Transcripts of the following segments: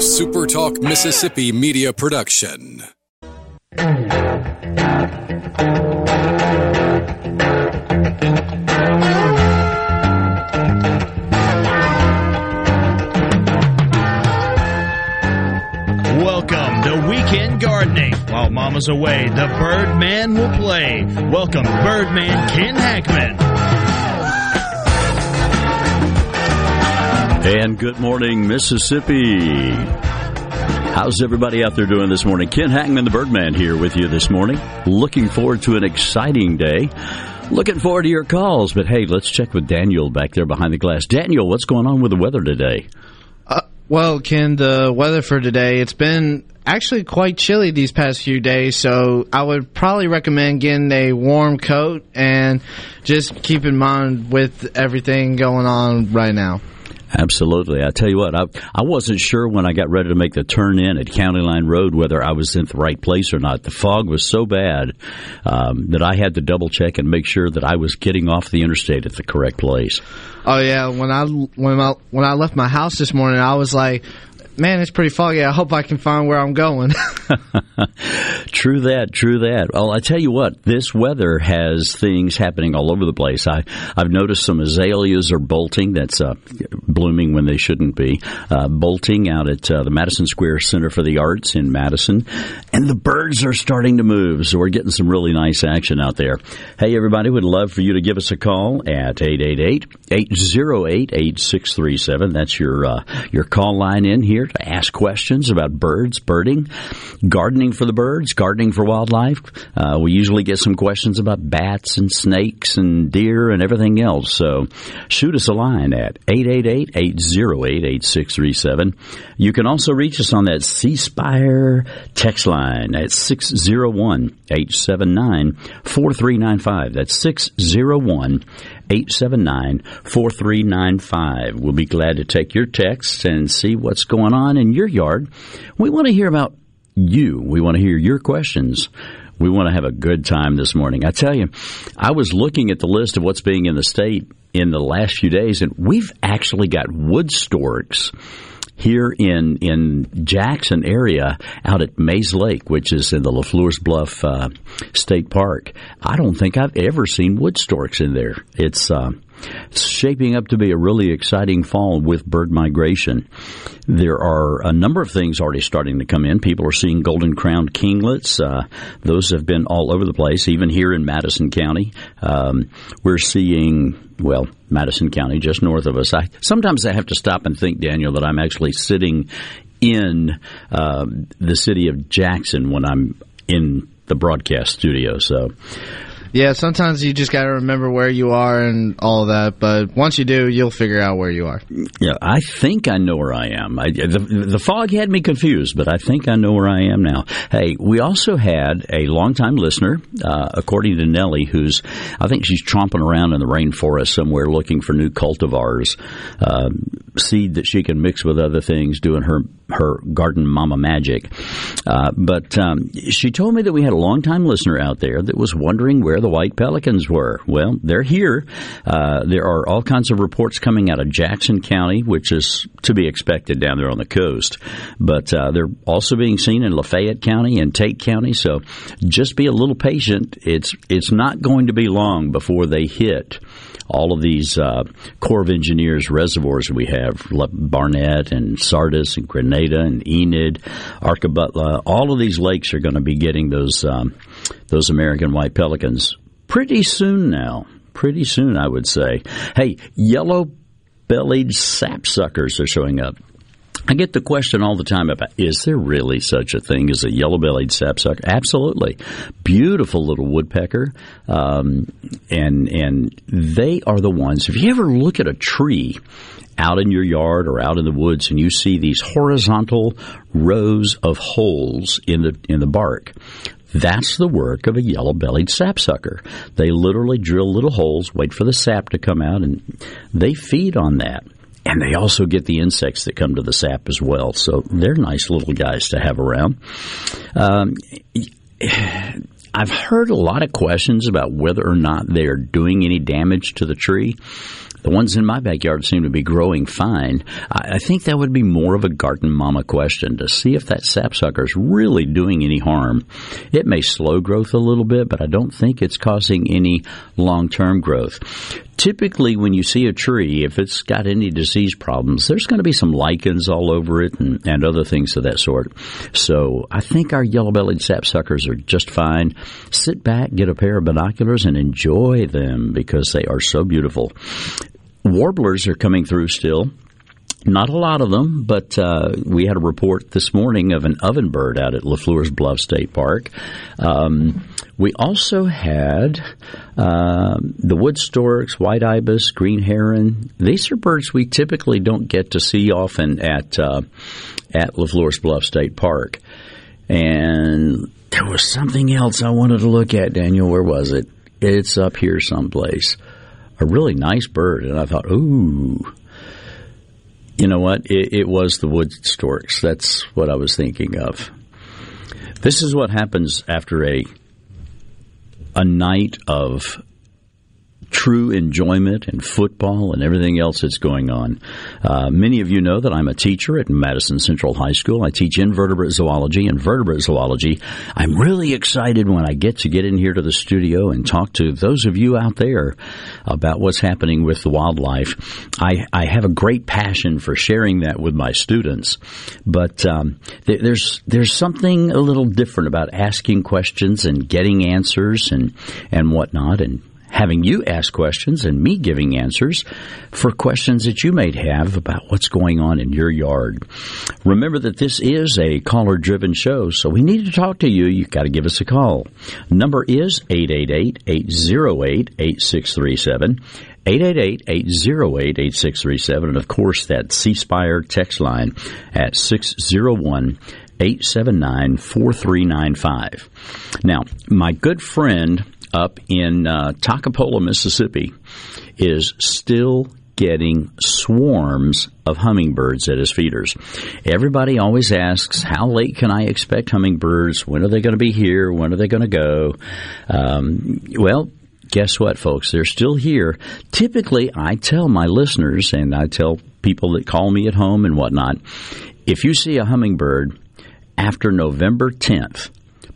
SuperTalk Mississippi media production. Welcome to Weekend Gardening. While Mama's away, the Birdman will play. Welcome, Birdman Ken Hackman. And good morning, Mississippi. How's everybody out there doing this morning? Ken Hackman, the Birdman, here with you this morning. Looking forward to an exciting day. Looking forward to your calls. But hey, let's check with Daniel back there behind the glass. Daniel, what's going on with the weather today? Uh, well, Ken, the weather for today, it's been actually quite chilly these past few days, so I would probably recommend getting a warm coat and just keep in mind with everything going on right now. Absolutely. I tell you what, I, I wasn't sure when I got ready to make the turn in at County Line Road whether I was in the right place or not. The fog was so bad um, that I had to double check and make sure that I was getting off the interstate at the correct place. Oh yeah, when I when I when I left my house this morning, I was like, man, it's pretty foggy. I hope I can find where I'm going. true that, true that. Well, I tell you what, this weather has things happening all over the place. I, I've noticed some azaleas are bolting. That's uh, blooming when they shouldn't be. Uh, bolting out at uh, the Madison Square Center for the Arts in Madison. And the birds are starting to move, so we're getting some really nice action out there. Hey, everybody, would love for you to give us a call at 888 808 8637. That's your, uh, your call line in here to ask questions about birds, birding, gardening for the birds, gardening for wildlife. Uh, we usually get some questions about bats and snakes and deer and everything else. So shoot us a line at 888-808-8637. You can also reach us on that C Spire text line at 601-879-4395. That's 601 879 4395. We'll be glad to take your texts and see what's going on in your yard. We want to hear about you. We want to hear your questions. We want to have a good time this morning. I tell you, I was looking at the list of what's being in the state in the last few days, and we've actually got wood storks here in in Jackson area out at Mayes Lake, which is in the LeFleur's Bluff uh, State Park. I don't think I've ever seen wood storks in there. It's uh, shaping up to be a really exciting fall with bird migration. There are a number of things already starting to come in. People are seeing golden crowned kinglets. Uh, those have been all over the place, even here in Madison County. Um, we're seeing, well, Madison County, just north of us. I sometimes I have to stop and think, Daniel, that I'm actually sitting in uh, the city of Jackson when I'm in the broadcast studio. So yeah, sometimes you just got to remember where you are and all that, but once you do, you'll figure out where you are. Yeah, I think I know where I am. I, the, the fog had me confused, but I think I know where I am now. Hey, we also had a longtime listener, uh, according to Nellie, who's, I think she's tromping around in the rainforest somewhere looking for new cultivars, uh, seed that she can mix with other things, doing her her garden mama magic. Uh, but um, she told me that we had a longtime listener out there that was wondering where the white pelicans were. Well, they're here. Uh, there are all kinds of reports coming out of Jackson County, which is to be expected down there on the coast. But uh, they're also being seen in Lafayette County and Tate County. So just be a little patient. It's it's not going to be long before they hit all of these uh, Corps of Engineers reservoirs we have, Barnett and Sardis and Grenada and Enid, Arkabutla, all of these lakes are going to be getting those um, those American white pelicans pretty soon now. Pretty soon, I would say. Hey, yellow bellied sapsuckers are showing up. I get the question all the time about is there really such a thing as a yellow bellied sapsucker? Absolutely. Beautiful little woodpecker. Um, and, and they are the ones, if you ever look at a tree out in your yard or out in the woods and you see these horizontal rows of holes in the, in the bark, that's the work of a yellow bellied sapsucker. They literally drill little holes, wait for the sap to come out, and they feed on that. And they also get the insects that come to the sap as well. So they're nice little guys to have around. Um, I've heard a lot of questions about whether or not they are doing any damage to the tree. The ones in my backyard seem to be growing fine. I, I think that would be more of a garden mama question to see if that sapsucker is really doing any harm. It may slow growth a little bit, but I don't think it's causing any long term growth. Typically, when you see a tree, if it's got any disease problems, there's going to be some lichens all over it and, and other things of that sort. So I think our yellow bellied sapsuckers are just fine. Sit back, get a pair of binoculars, and enjoy them because they are so beautiful. Warblers are coming through still. Not a lot of them, but uh, we had a report this morning of an ovenbird out at LeFleur's Bluff State Park. Um, we also had uh, the wood storks, white ibis, green heron. These are birds we typically don't get to see often at uh, at LeFleur's Bluff State Park. And there was something else I wanted to look at, Daniel. Where was it? It's up here someplace. A really nice bird, and I thought, ooh you know what? It, it was the wood storks. That's what I was thinking of. This is what happens after a a night of true enjoyment and football and everything else that's going on. Uh, many of you know that I'm a teacher at Madison Central High School. I teach invertebrate zoology and vertebrate zoology. I'm really excited when I get to get in here to the studio and talk to those of you out there about what's happening with the wildlife. I, I have a great passion for sharing that with my students, but um, th- there's there's something a little different about asking questions and getting answers and and whatnot and having you ask questions and me giving answers for questions that you may have about what's going on in your yard. Remember that this is a caller driven show, so we need to talk to you. You've got to give us a call. Number is 888 808 8637. 888-808-8637 and of course that C Spire text line at 601 879 4395. Now, my good friend up in uh, Mississippi, is still getting swarms of hummingbirds at his feeders. Everybody always asks, how late can I expect hummingbirds? When are they going to be here? When are they going to go? Um, well, guess what, folks? They're still here. Typically, I tell my listeners and I tell people that call me at home and whatnot, if you see a hummingbird after November 10th,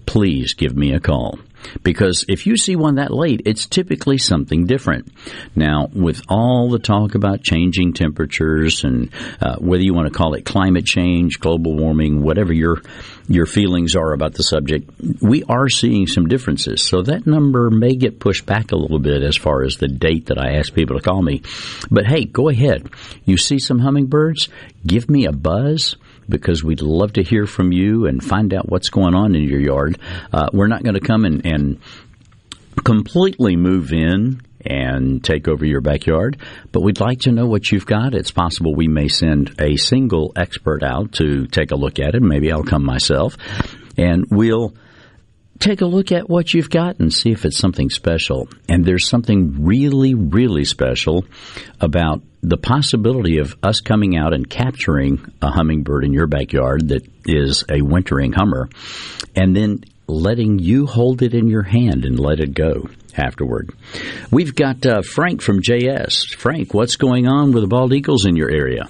please give me a call. Because if you see one that late, it's typically something different. Now, with all the talk about changing temperatures and uh, whether you want to call it climate change, global warming, whatever your your feelings are about the subject, we are seeing some differences. So that number may get pushed back a little bit as far as the date that I ask people to call me. But hey, go ahead. You see some hummingbirds, give me a buzz because we'd love to hear from you and find out what's going on in your yard. Uh, we're not going to come and, and completely move in and take over your backyard, but we'd like to know what you've got. It's possible we may send a single expert out to take a look at it. Maybe I'll come myself and we'll take a look at what you've got and see if it's something special. And there's something really, really special about the possibility of us coming out and capturing a hummingbird in your backyard that is a wintering hummer and then letting you hold it in your hand and let it go afterward. We've got uh, Frank from JS. Frank, what's going on with the bald eagles in your area?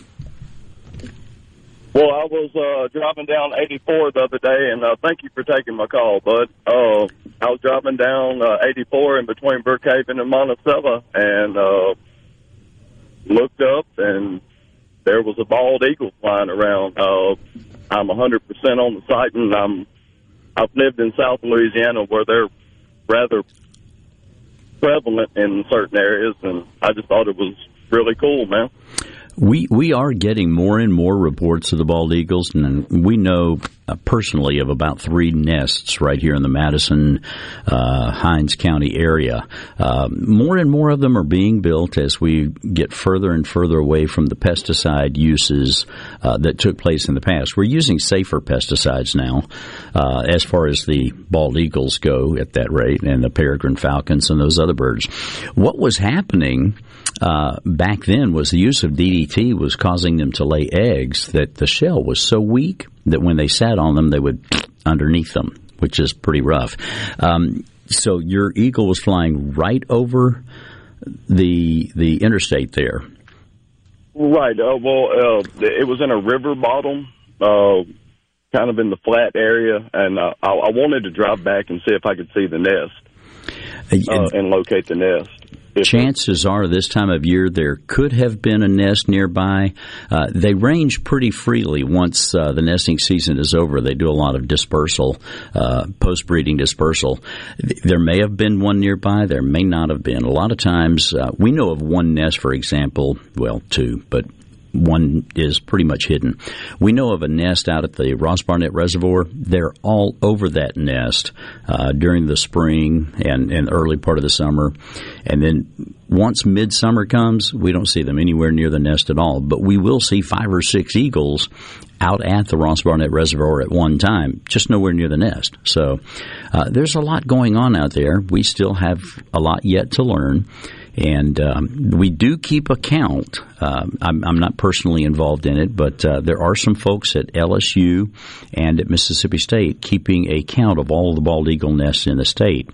Well, I was uh, driving down 84 the other day, and uh, thank you for taking my call, bud. Uh, I was driving down uh, 84 in between Brookhaven and Monticello, and uh, looked up, and there was a bald eagle flying around. Uh, I'm 100% on the site, and I'm I've lived in South Louisiana where they're rather prevalent in certain areas, and I just thought it was really cool, man. We we are getting more and more reports of the bald eagles, and we know uh, personally of about three nests right here in the Madison uh, Hinds County area. Uh, more and more of them are being built as we get further and further away from the pesticide uses uh, that took place in the past. We're using safer pesticides now, uh, as far as the bald eagles go at that rate, and the peregrine falcons and those other birds. What was happening? Uh, back then was the use of DDT was causing them to lay eggs that the shell was so weak that when they sat on them, they would underneath them, which is pretty rough. Um, so your eagle was flying right over the the interstate there. Right. Uh, well, uh, it was in a river bottom, uh, kind of in the flat area, and uh, I, I wanted to drive back and see if I could see the nest uh, and locate the nest. Chances are, this time of year, there could have been a nest nearby. Uh, they range pretty freely once uh, the nesting season is over. They do a lot of dispersal, uh, post breeding dispersal. There may have been one nearby. There may not have been. A lot of times, uh, we know of one nest, for example, well, two, but one is pretty much hidden. We know of a nest out at the Ross Barnett Reservoir. They're all over that nest uh, during the spring and, and early part of the summer. And then once midsummer comes, we don't see them anywhere near the nest at all. But we will see five or six eagles out at the Ross Barnett Reservoir at one time, just nowhere near the nest. So uh, there's a lot going on out there. We still have a lot yet to learn. And um, we do keep account. Uh, I'm, I'm, not personally involved in it, but uh, there are some folks at LSU and at Mississippi State keeping a count of all the bald eagle nests in the state.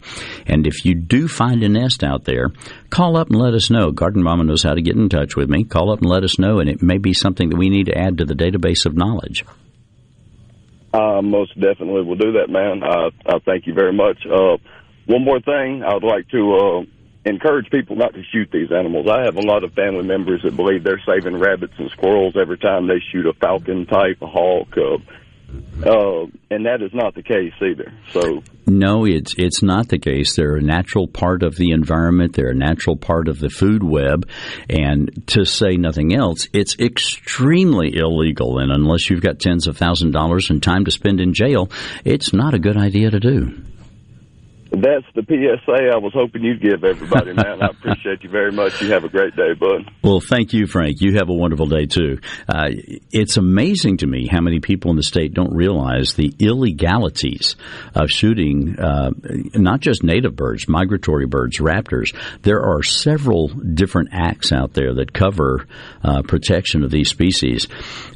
And if you do find a nest out there, call up and let us know. Garden Mama knows how to get in touch with me. Call up and let us know, and it may be something that we need to add to the database of knowledge. Most definitely we'll do that, man. Uh, I thank you very much. Uh, one more thing, I would like to uh, encourage people not to shoot these animals. I have a lot of family members that believe they're saving rabbits and squirrels every time they shoot a falcon type, a hawk, uh, uh, and that is not the case either. So no, it's it's not the case. They're a natural part of the environment. They're a natural part of the food web, and to say nothing else, it's extremely illegal. And unless you've got tens of thousands of dollars and time to spend in jail, it's not a good idea to do. That's the PSA I was hoping you'd give everybody, man. I appreciate you very much. You have a great day, bud. Well, thank you, Frank. You have a wonderful day, too. Uh, it's amazing to me how many people in the state don't realize the illegalities of shooting uh, not just native birds, migratory birds, raptors. There are several different acts out there that cover uh, protection of these species.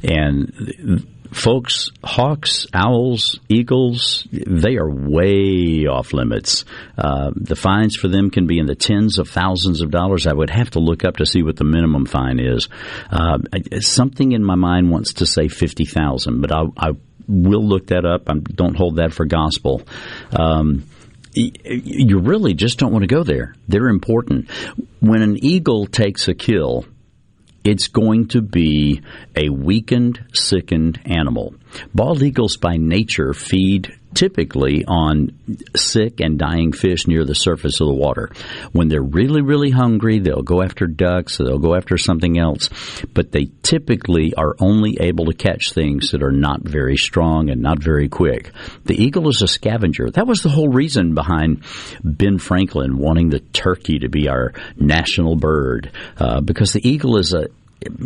And folks, hawks, owls, eagles, they are way off limits. Uh, the fines for them can be in the tens of thousands of dollars. I would have to look up to see what the minimum fine is. Uh, something in my mind wants to say fifty thousand, but I, I, will look that up. I don't hold that for gospel. Um, you really just don't want to go there. They're important. When an eagle takes a kill, it's going to be a weakened, sickened animal. Bald eagles by nature feed typically on sick and dying fish near the surface of the water. When they're really, really hungry, they'll go after ducks, they'll go after something else, but they typically are only able to catch things that are not very strong and not very quick. The eagle is a scavenger. That was the whole reason behind Ben Franklin wanting the turkey to be our national bird, uh, because the eagle is a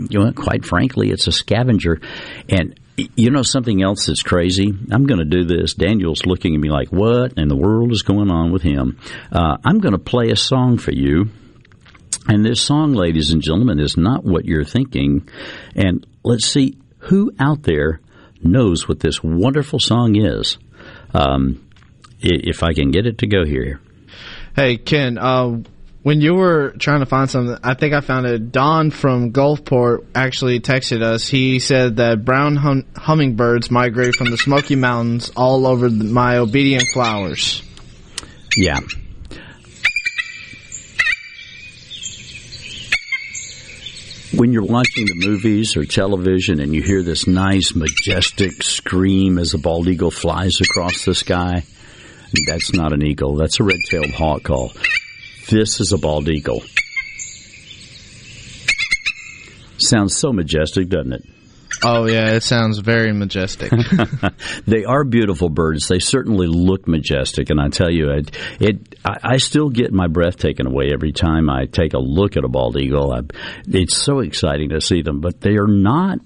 you know, quite frankly, it's a scavenger. And you know something else that's crazy? I'm going to do this. Daniel's looking at me like, what in the world is going on with him? Uh, I'm going to play a song for you. And this song, ladies and gentlemen, is not what you're thinking. And let's see who out there knows what this wonderful song is. Um, if I can get it to go here. Hey, Ken, uh, when you were trying to find something, I think I found it. Don from Gulfport actually texted us. He said that brown hum- hummingbirds migrate from the Smoky Mountains all over the, my obedient flowers. Yeah. When you're watching the movies or television and you hear this nice, majestic scream as a bald eagle flies across the sky, that's not an eagle. That's a red-tailed hawk call. This is a bald eagle. Sounds so majestic, doesn't it? Oh yeah, it sounds very majestic. they are beautiful birds. They certainly look majestic, and I tell you, it, it I, I, still get my breath taken away every time I take a look at a bald eagle. I, it's so exciting to see them, but they are not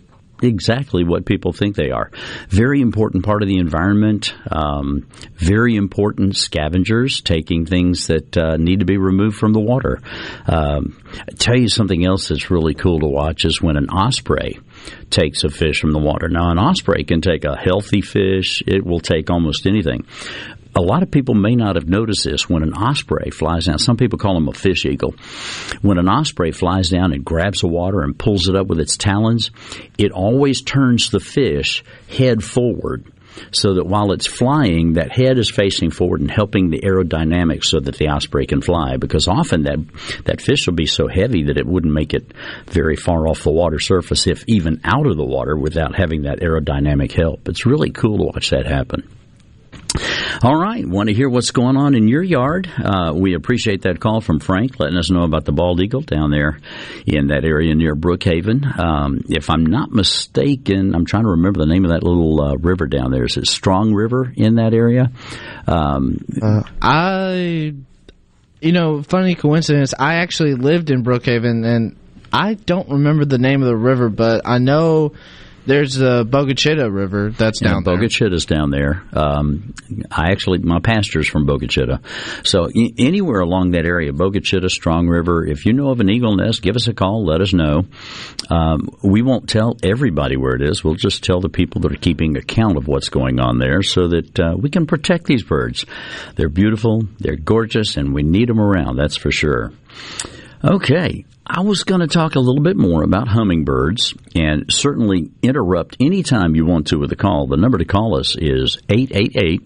exactly what people think they are. Very important part of the environment. Um, very important scavengers, taking things that uh, need to be removed from the water. Um, tell you something else that's really cool to watch is when an osprey takes a fish from the water. Now, an osprey can take a healthy fish; it will take almost anything. A lot of people may not have noticed this when an osprey flies down. Some people call them a fish eagle. When an osprey flies down and grabs the water and pulls it up with its talons, it always turns the fish head forward so that while it's flying, that head is facing forward and helping the aerodynamics so that the osprey can fly. Because often that that fish will be so heavy that it wouldn't make it very far off the water surface, if even out of the water, without having that aerodynamic help. It's really cool to watch that happen. All right, want to hear what's going on in your yard? Uh, we appreciate that call from Frank, letting us know about the bald eagle down there in that area near Brookhaven. Um, if I'm not mistaken, I'm trying to remember the name of that little uh, river down there. Is it Strong River in that area? Um, uh, I, you know, funny coincidence. I actually lived in Brookhaven, and I don't remember the name of the river, but I know there's the Bogue Chitto River that's yeah, down there. Bogue Chitto's down there. Um, I actually, my pastor's from Bogue Chitto. So I- anywhere along that area, Bogue Chitto, Strong River, if you know of an eagle nest, give us a call. Let us know. Um, we won't tell everybody where it is. We'll just tell the people that are keeping account of what's going on there so that uh, we can protect these birds. They're beautiful, they're gorgeous, and we need them around, that's for sure. Okay, I was going to talk a little bit more about hummingbirds and certainly interrupt anytime you want to with a call. The number to call us is 888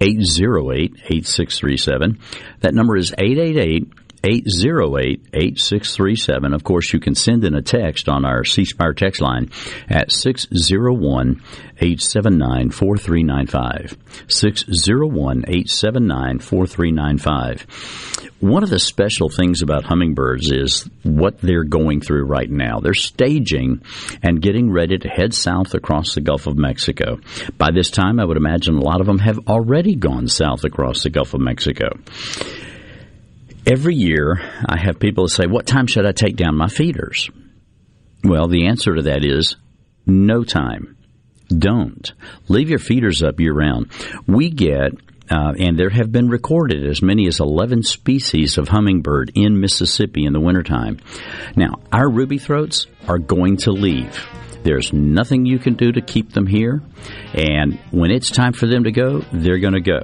808 8637. That number is 888 808 8637. Of course, you can send in a text on our C Spire text line at 601 879 4395. 601 879 4395. One of the special things about hummingbirds is what they're going through right now. They're staging and getting ready to head south across the Gulf of Mexico. By this time, I would imagine a lot of them have already gone south across the Gulf of Mexico. Every year, I have people say, What time should I take down my feeders? Well, the answer to that is no time. Don't. Leave your feeders up year round. We get uh, and there have been recorded as many as 11 species of hummingbird in Mississippi in the wintertime. Now, our ruby throats are going to leave. There's nothing you can do to keep them here, and when it's time for them to go, they're going to go.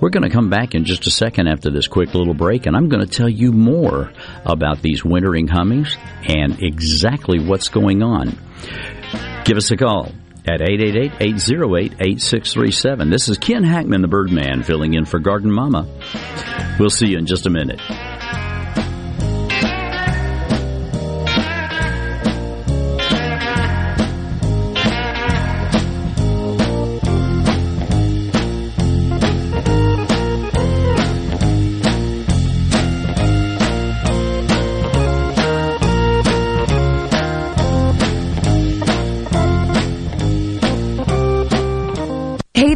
We're going to come back in just a second after this quick little break, and I'm going to tell you more about these wintering hummings and exactly what's going on. Give us a call at 888-808-8637. This is Ken Hackman, the Birdman, filling in for Garden Mama. We'll see you in just a minute.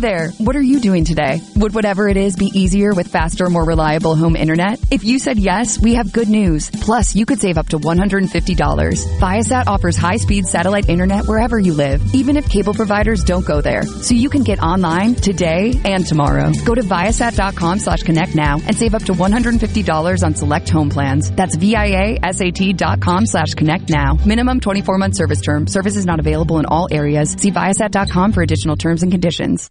There, what are you doing today? Would whatever it is be easier with faster, more reliable home internet? If you said yes, we have good news. Plus, you could save up to $150. Viasat offers high-speed satellite internet wherever you live, even if cable providers don't go there. So you can get online today and tomorrow. Go to viasat.com slash connect now and save up to $150 on select home plans. That's viasat.com slash connect now. Minimum 24-month service term. Service is not available in all areas. See viasat.com for additional terms and conditions.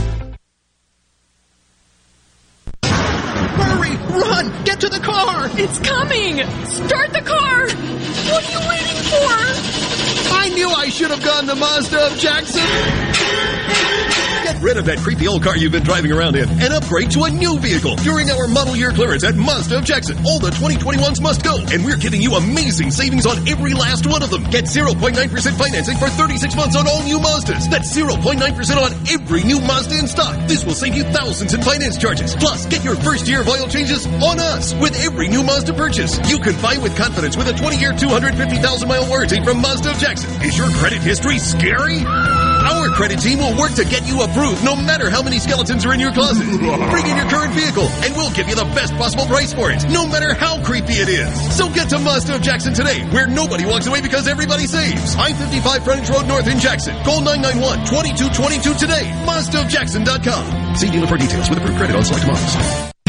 Run! Get to the car! It's coming! Start the car! What are you waiting for? I knew I should have gone to Mazda of Jackson! Get rid of that creepy old car you've been driving around in and upgrade to a new vehicle during our model year clearance at Mazda of Jackson. All the 2021s must go, and we're giving you amazing savings on every last one of them. Get 0.9% financing for 36 months on all new Mazdas. That's 0.9% on every new Mazda in stock. This will save you thousands in finance charges. Plus, get your first year of oil changes on us with every new Mazda purchase. You can buy with confidence with a 20-year, 250,000 mile warranty from Mazda of Jackson. Is your credit history scary? Our credit team will work to get you approved no matter how many skeletons are in your closet. Bring in your current vehicle and we'll give you the best possible price for it, no matter how creepy it is. So get to Mazda of Jackson today, where nobody walks away because everybody saves. I-55 Frontage Road North in Jackson. Call 991-2222 today. MazdaofJackson.com. See dealer for details with approved credit on select models.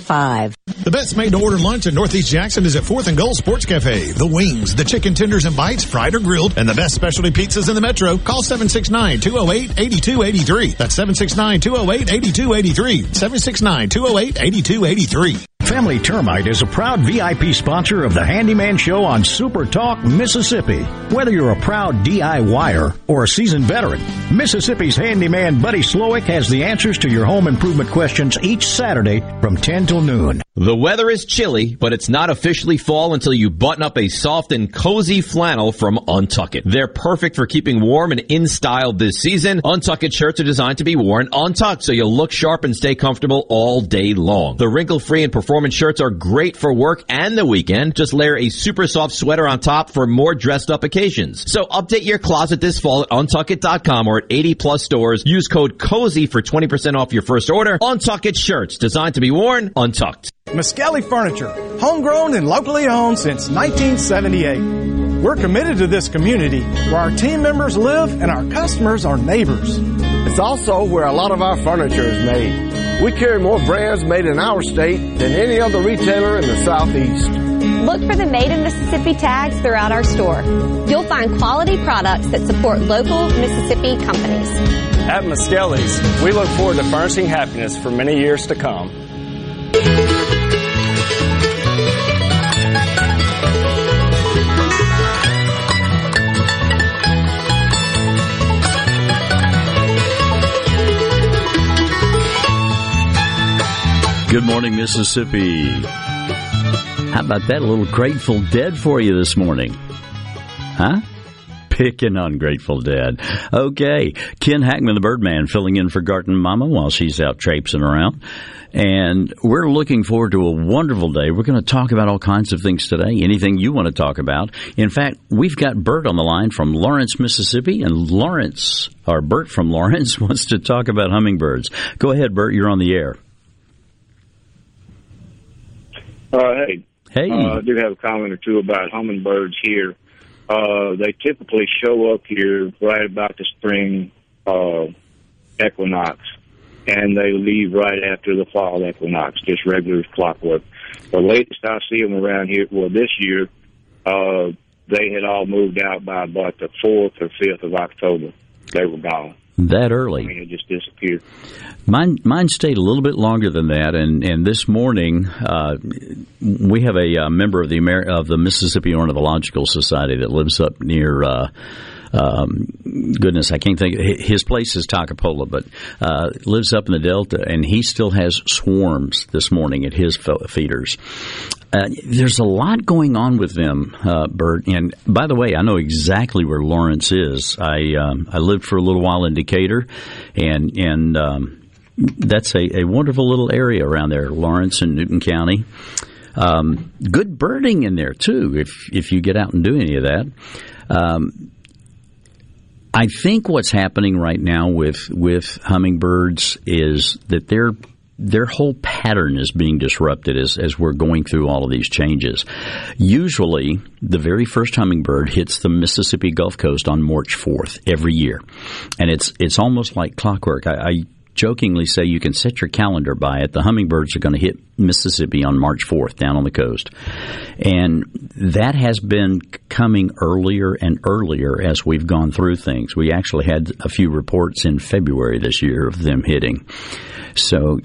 Five. The best made to order lunch in Northeast Jackson is at 4th and Goal Sports Cafe. The wings, the chicken tenders and bites, fried or grilled, and the best specialty pizzas in the metro. Call 769-208-8283. That's 769-208-8283. 769-208-8283. Family Termite is a proud VIP sponsor of the Handyman Show on Super Talk, Mississippi. Whether you're a proud DIYer or a seasoned veteran, Mississippi's handyman Buddy Slowick has the answers to your home improvement questions each Saturday from 10 till noon. The weather is chilly, but it's not officially fall until you button up a soft and cozy flannel from Untuckit. They're perfect for keeping warm and in style this season. Untuckit shirts are designed to be worn untucked so you'll look sharp and stay comfortable all day long. The wrinkle-free and performance shirts are great for work and the weekend. Just layer a super soft sweater on top for more dressed up occasions. So update your closet this fall at untuckit.com or at 80 plus stores. Use code COZY for 20% off your first order. Untuckit shirts designed to be worn untucked. Miskelly Furniture, homegrown and locally owned since 1978. We're committed to this community where our team members live and our customers are neighbors. It's also where a lot of our furniture is made. We carry more brands made in our state than any other retailer in the Southeast. Look for the Made in Mississippi tags throughout our store. You'll find quality products that support local Mississippi companies. At Miskelly's, we look forward to furnishing happiness for many years to come. Good morning, Mississippi. How about that? Little Grateful Dead for you this morning. Huh? Picking on Grateful Dead. Okay. Ken Hackman, the Birdman, filling in for Garden Mama while she's out traipsing around. And we're looking forward to a wonderful day. We're going to talk about all kinds of things today, anything you want to talk about. In fact, we've got Bert on the line from Lawrence, Mississippi, and Lawrence, or Bert from Lawrence, wants to talk about hummingbirds. Go ahead, Bert, you're on the air. Uh, hey. Hey. Uh, I do have a comment or two about hummingbirds here. Uh, they typically show up here right about the spring uh, equinox, and they leave right after the fall equinox, just regular clockwork. The latest I see them around here, well, this year, uh, they had all moved out by about the 4th or 5th of October. They were gone. That early. I mean, it just disappeared. Mine, mine stayed a little bit longer than that, and, and this morning uh, we have a uh, member of the Amer- of the Mississippi Ornithological Society that lives up near. Uh, um, goodness, I can't think. His place is Takapola, but uh, lives up in the Delta, and he still has swarms this morning at his feeders. Uh, there's a lot going on with them, uh, Bert. And by the way, I know exactly where Lawrence is. I um, I lived for a little while in Decatur, and and um, that's a, a wonderful little area around there, Lawrence and Newton County. Um, good birding in there too, if if you get out and do any of that. Um, I think what's happening right now with with hummingbirds is that they're their whole pattern is being disrupted as, as we're going through all of these changes. Usually, the very first hummingbird hits the Mississippi Gulf Coast on March 4th every year. And it's, it's almost like clockwork. I, I jokingly say you can set your calendar by it. The hummingbirds are going to hit Mississippi on March 4th down on the coast. And that has been coming earlier and earlier as we've gone through things. We actually had a few reports in February this year of them hitting. So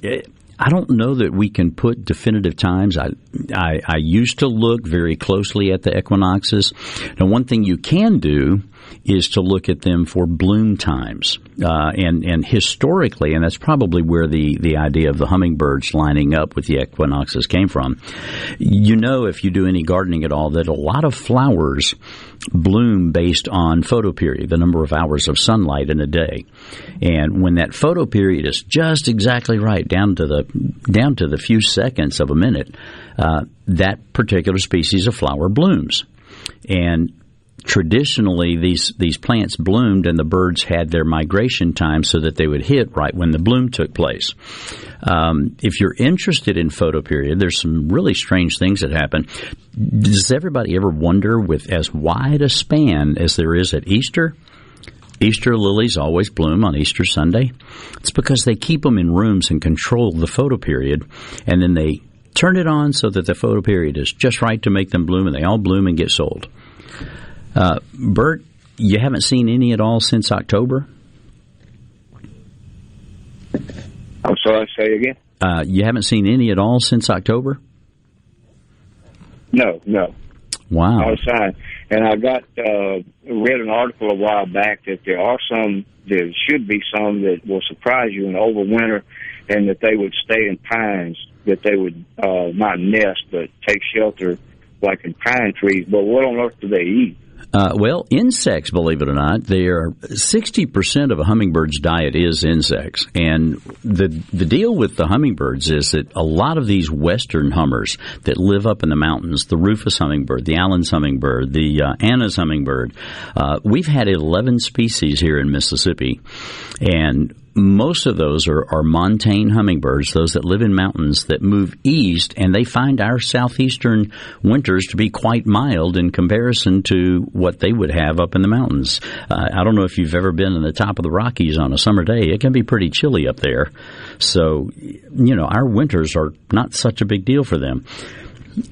I don't know that we can put definitive times. I, I, I used to look very closely at the equinoxes. Now, one thing you can do is to look at them for bloom times. Uh, and, and historically, and that's probably where the, the idea of the hummingbirds lining up with the equinoxes came from. You know, if you do any gardening at all, that a lot of flowers bloom based on photoperiod, the number of hours of sunlight in a day. And when that photoperiod is just exactly right, down to the down to the few seconds of a minute, uh, that particular species of flower blooms. And traditionally these these plants bloomed and the birds had their migration time so that they would hit right when the bloom took place. Um, if you're interested in photoperiod, there's some really strange things that happen. Does everybody ever wonder, with as wide a span as there is at Easter? Easter lilies always bloom on Easter Sunday. It's because they keep them in rooms and control the photoperiod, and then they turn it on so that the photoperiod is just right to make them bloom, and they all bloom and get sold. Uh, Bert, you haven't seen any at all since October? I'm sorry, say again? Uh, you haven't seen any at all since October? No, no. Wow. Outside. And I got uh, read an article a while back that there are some, there should be some that will surprise you in overwinter and that they would stay in pines, that they would uh, not nest but take shelter like in pine trees. But what on earth do they eat? Uh, well, insects, believe it or not, they are sixty percent of a hummingbird's diet is insects, and the the deal with the hummingbirds is that a lot of these western hummers that live up in the mountains, the rufous hummingbird, the Allen's hummingbird, the uh, Anna's hummingbird, uh, we've had eleven species here in Mississippi, and most of those are, are montane hummingbirds, those that live in mountains that move east, and they find our southeastern winters to be quite mild in comparison to what they would have up in the mountains. Uh, I don't know if you've ever been in the top of the Rockies on a summer day. It can be pretty chilly up there. So, you know, our winters are not such a big deal for them.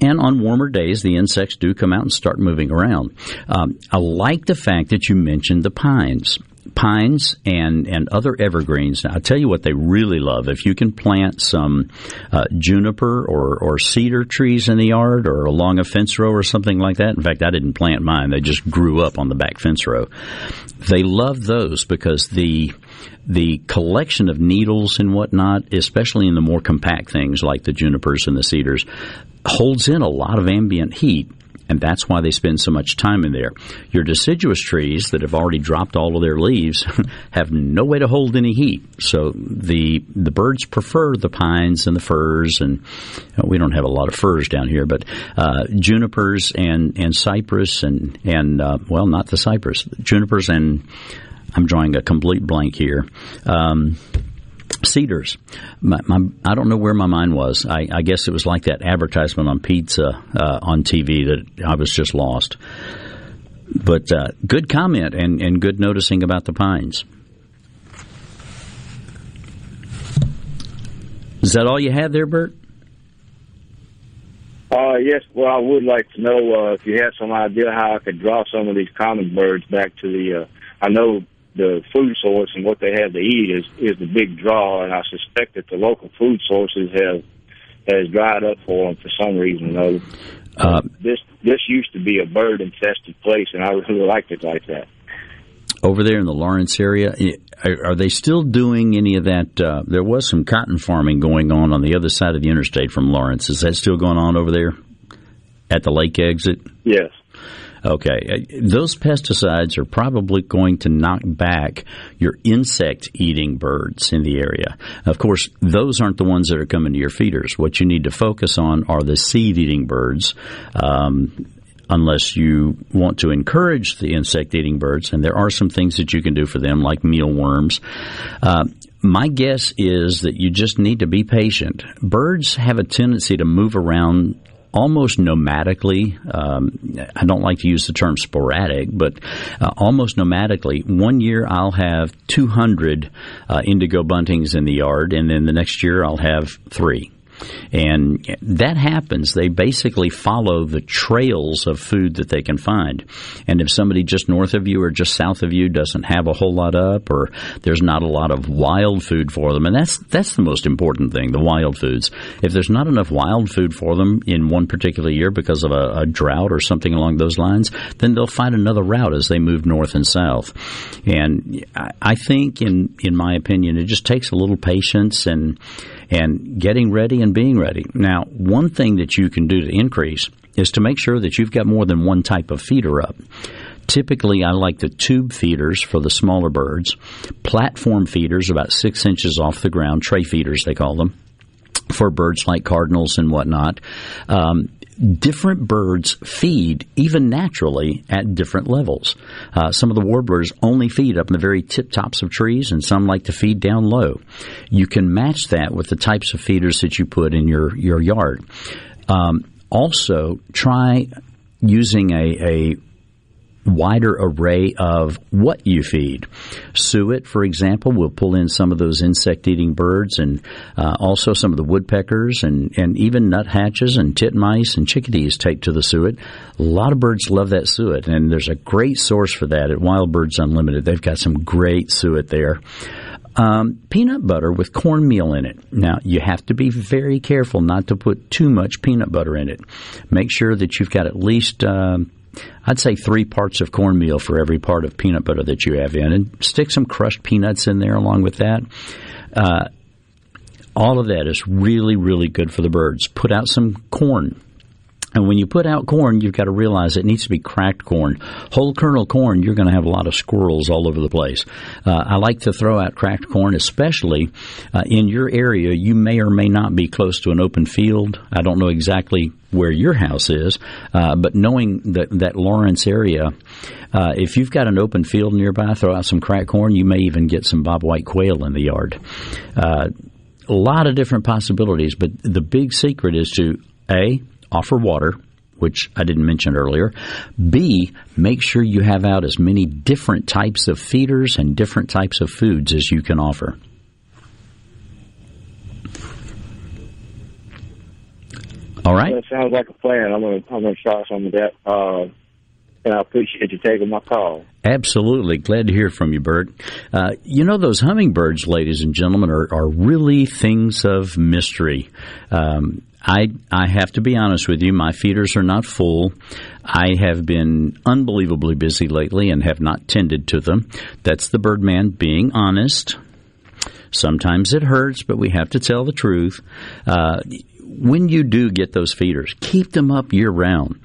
And on warmer days, the insects do come out and start moving around. Um, I like the fact that you mentioned the pines pines and, and other evergreens. Now, I'll tell you what they really love. If you can plant some uh, juniper or, or cedar trees in the yard or along a fence row or something like that. In fact, I didn't plant mine. They just grew up on the back fence row. They love those because the the collection of needles and whatnot, especially in the more compact things like the junipers and the cedars, holds in a lot of ambient heat and that's why they spend so much time in there. Your deciduous trees that have already dropped all of their leaves have no way to hold any heat, so the the birds prefer the pines and the firs, and we don't have a lot of firs down here, but uh, junipers and and cypress and and uh, well, not the cypress, junipers and I'm drawing a complete blank here. Um, cedars. My, my, I don't know where my mind was. I, I, guess it was like that advertisement on pizza uh, on TV that I was just lost. But uh, good comment and, and good noticing about the pines. Is that all you had there, Bert? Uh, yes. Well, I would like to know uh, if you had some idea how I could draw some of these common birds back to the. Uh, I know the food source and what they have to eat is is the big draw, and I suspect that the local food sources have has dried up for them for some reason or other. Uh, this this used to be a bird infested place, and I really liked it like that. Over there in the Lawrence area, are, they still doing any of that? Uh, there was some cotton farming going on on the other side of the interstate from Lawrence. Is that still going on over there at the lake exit? Yes. Okay, uh, those pesticides are probably going to knock back your insect eating birds in the area. Of course, those aren't the ones that are coming to your feeders. What you need to focus on are the seed eating birds. Um, unless you want to encourage the insect eating birds, and there are some things that you can do for them, like mealworms. Uh, my guess is that you just need to be patient. Birds have a tendency to move around almost nomadically. Um, I don't like to use the term sporadic, but uh, almost nomadically. One year I'll have 200 uh, indigo buntings in the yard, and then the next year I'll have three. And that happens. They basically follow the trails of food that they can find. And if somebody just north of you or just south of you doesn't have a whole lot up or there's not a lot of wild food for them, and that's that's the most important thing, the wild foods. If there's not enough wild food for them in one particular year because of a, a drought or something along those lines, then they'll find another route as they move north and south. And I think, in in my opinion, it just takes a little patience and and getting ready and being ready. Now, one thing that you can do to increase is to make sure that you've got more than one type of feeder up. Typically, I like the tube feeders for the smaller birds. Platform feeders, about six inches off the ground, tray feeders they call them, for birds like cardinals and whatnot. Um, different birds feed even naturally at different levels. Uh, some of the warblers only feed up in the very tip tops of trees, and some like to feed down low. You can match that with the types of feeders that you put in your your yard. Um, also, try using a, a wider array of what you feed. Suet, for example, will pull in some of those insect-eating birds and uh, also some of the woodpeckers and, and even nuthatches and titmice and chickadees take to the suet. A lot of birds love that suet, and there's a great source for that at Wild Birds Unlimited. They've got some great suet there. Um, peanut butter with cornmeal in it. Now, you have to be very careful not to put too much peanut butter in it. Make sure that you've got at least uh, I'd say three parts of cornmeal for every part of peanut butter that you have in, and stick some crushed peanuts in there along with that. Uh, all of that is really, really good for the birds. Put out some corn and when you put out corn, you've got to realize it needs to be cracked corn. Whole kernel corn, you're going to have a lot of squirrels all over the place. Uh, I like to throw out cracked corn, especially uh, in your area. You may or may not be close to an open field. I don't know exactly where your house is, uh, but knowing that that Lawrence area, uh, if you've got an open field nearby, throw out some cracked corn. You may even get some bobwhite quail in the yard. Uh, a lot of different possibilities, but the big secret is to a offer water, which I didn't mention earlier. B, make sure you have out as many different types of feeders and different types of foods as you can offer. All right. That sounds like a plan. I'm I'm gonna try some of that. Uh, and I appreciate you taking my call. Absolutely. Glad to hear from you, Bert. Uh, you know, those hummingbirds, ladies and gentlemen, are, are really things of mystery. Um, I I have to be honest with you. My feeders are not full. I have been unbelievably busy lately and have not tended to them. That's the Birdman being honest. Sometimes it hurts, but we have to tell the truth. Uh, when you do get those feeders, keep them up year round.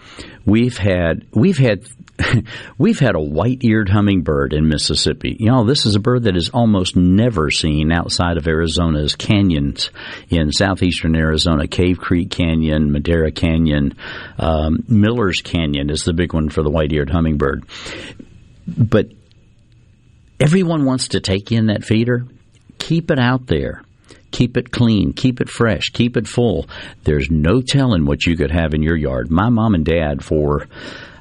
We've had we've had we've had a white-eared hummingbird in Mississippi. You know, this is a bird that is almost never seen outside of Arizona's canyons in southeastern Arizona. Cave Creek Canyon, Madera Canyon, um, Miller's Canyon is the big one for the white-eared hummingbird. But everyone wants to take in that feeder. Keep it out there. Keep it clean, keep it fresh, keep it full. There's no telling what you could have in your yard. My mom and dad, for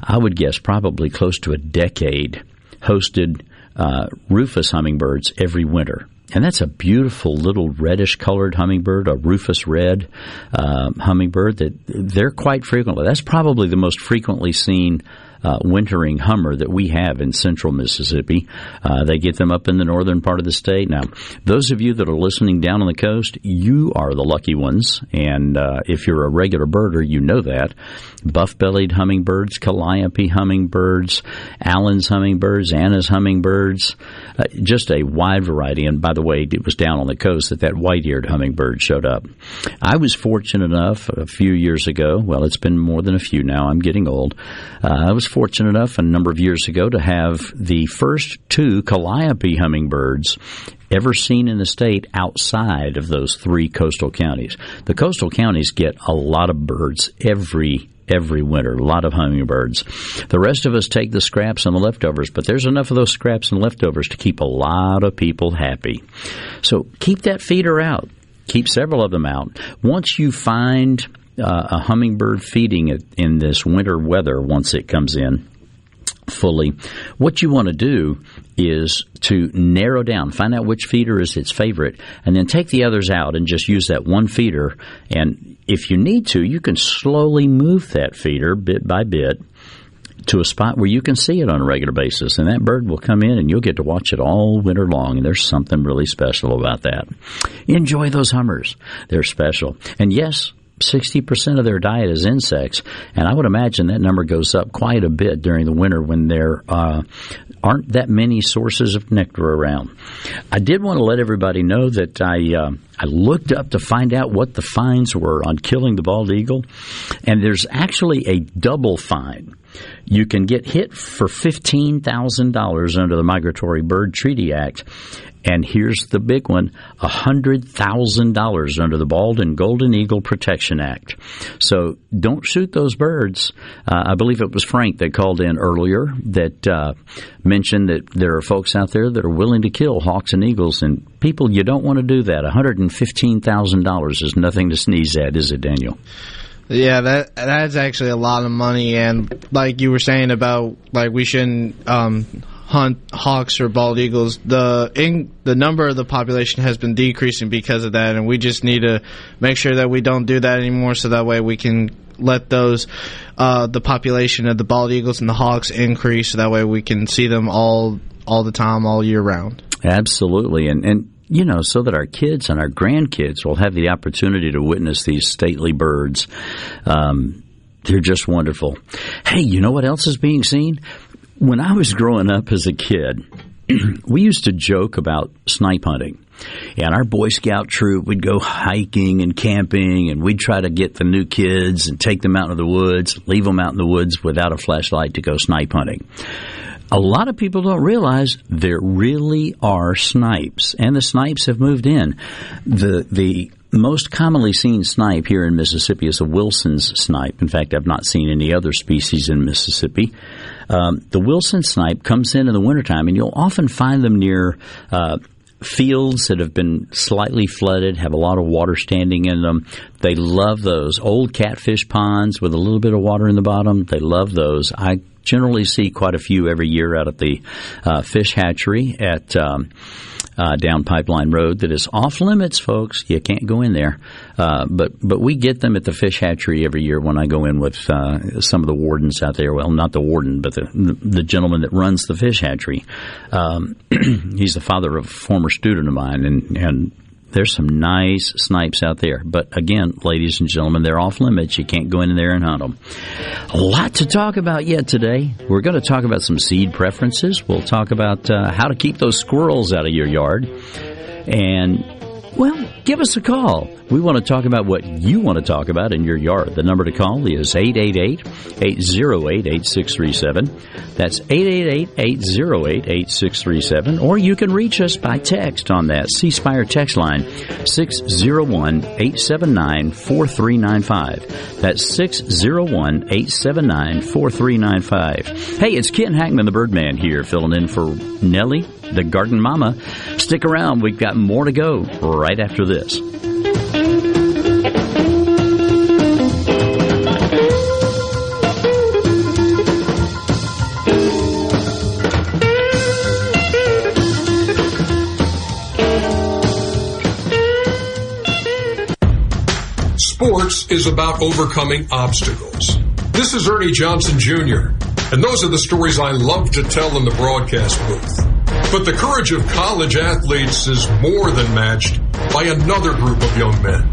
I would guess probably close to a decade, hosted uh, rufous hummingbirds every winter. And that's a beautiful little reddish colored hummingbird, a rufous red uh, hummingbird that they're quite frequently. That's probably the most frequently seen uh, wintering hummer that we have in central Mississippi. Uh, they get them up in the northern part of the state. Now, those of you that are listening down on the coast, you are the lucky ones. And uh, if you're a regular birder, you know that. Buff bellied hummingbirds, calliope hummingbirds, Allen's hummingbirds, Anna's hummingbirds, uh, just a wide variety. And by the way, it was down on the coast that that white eared hummingbird showed up. I was fortunate enough a few years ago, well, it's been more than a few now, I'm getting old. Uh, I was fortunate enough a number of years ago to have the first two calliope hummingbirds ever seen in the state outside of those three coastal counties. The coastal counties get a lot of birds every every winter. A lot of hummingbirds. The rest of us take the scraps and the leftovers, but there's enough of those scraps and leftovers to keep a lot of people happy. So keep that feeder out. Keep several of them out. Once you find uh, a hummingbird feeding it in this winter weather, once it comes in, fully. What you want to do is to narrow down, find out which feeder is its favorite, and then take the others out and just use that one feeder. And if you need to, you can slowly move that feeder bit by bit to a spot where you can see it on a regular basis, and that bird will come in and you'll get to watch it all winter long. And there's something really special about that. Enjoy those hummers; they're special. And yes, 60% of their diet is insects, and I would imagine that number goes up quite a bit during the winter when there uh, aren't that many sources of nectar around. I did want to let everybody know that I uh, I looked up to find out what the fines were on killing the bald eagle, and there's actually a double fine. You can get hit for $15,000 under the Migratory Bird Treaty Act, and here's the big one $100,000 under the Bald and Golden Eagle Protection Act. So don't shoot those birds. Uh, I believe it was Frank that called in earlier that uh, mentioned that there are folks out there that are willing to kill hawks and eagles. And people, you don't want to do that. $115,000 is nothing to sneeze at, is it, Daniel? Yeah, that that's actually a lot of money, and like you were saying about like we shouldn't um, hunt hawks or bald eagles. The in, the number of the population has been decreasing because of that, and we just need to make sure that we don't do that anymore, so that way we can let those uh, the population of the bald eagles and the hawks increase. So that way we can see them all all the time, all year round. Absolutely, and and you know, so that our kids and our grandkids will have the opportunity to witness these stately birds. Um, they're just wonderful. Hey, you know what else is being seen? When I was growing up as a kid, we used to joke about snipe hunting. And our Boy Scout troop would go hiking and camping, and we'd try to get the new kids and take them out in the woods, leave them out in the woods without a flashlight to go snipe hunting a lot of people don't realize there really are snipes, and the snipes have moved in. The the most commonly seen snipe here in Mississippi is a Wilson's snipe. In fact, I've not seen any other species in Mississippi. Um, the Wilson snipe comes in in the wintertime, and you'll often find them near uh, fields that have been slightly flooded, have a lot of water standing in them. They love those old catfish ponds with a little bit of water in the bottom. They love those. I generally see quite a few every year out at the uh, fish hatchery at um, uh, down Pipeline Road that is off limits, folks. You can't go in there, uh, but but we get them at the fish hatchery every year when I go in with uh, some of the wardens out there. Well, not the warden, but the the gentleman that runs the fish hatchery. Um, he's the father of a former student of mine, and and there's some nice snipes out there. But again, ladies and gentlemen, they're off limits. You can't go in there and hunt them. A lot to talk about yet today. We're going to talk about some seed preferences. We'll talk about uh, how to keep those squirrels out of your yard. And well, give us a call. We want to talk about what you want to talk about in your yard. The number to call is 888-808-8637. That's 888-808-8637. Or you can reach us by text on that C Spire text line, 601-879-4395. That's 601-879-4395. Hey, it's Ken Hackman, the Birdman here, filling in for Nellie the Garden Mama. Stick around, we've got more to go right after this. Sports is about overcoming obstacles. This is Ernie Johnson Jr., and those are the stories I love to tell in the broadcast booth. But the courage of college athletes is more than matched by another group of young men.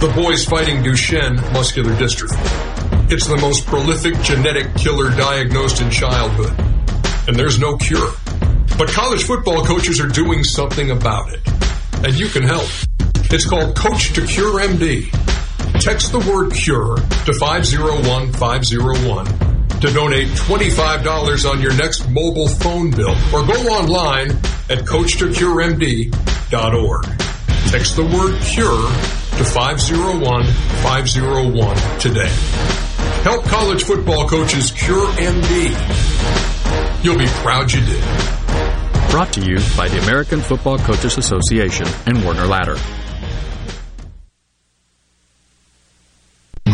The boys fighting Duchenne muscular dystrophy. It's the most prolific genetic killer diagnosed in childhood. And there's no cure. But college football coaches are doing something about it. And you can help. It's called Coach to Cure MD. Text the word cure to 501501 to donate $25 on your next mobile phone bill or go online at coachtocuremd.org. Text the word cure to 501-501 today. Help college football coaches cure MD. You'll be proud you did. Brought to you by the American Football Coaches Association and Warner Ladder.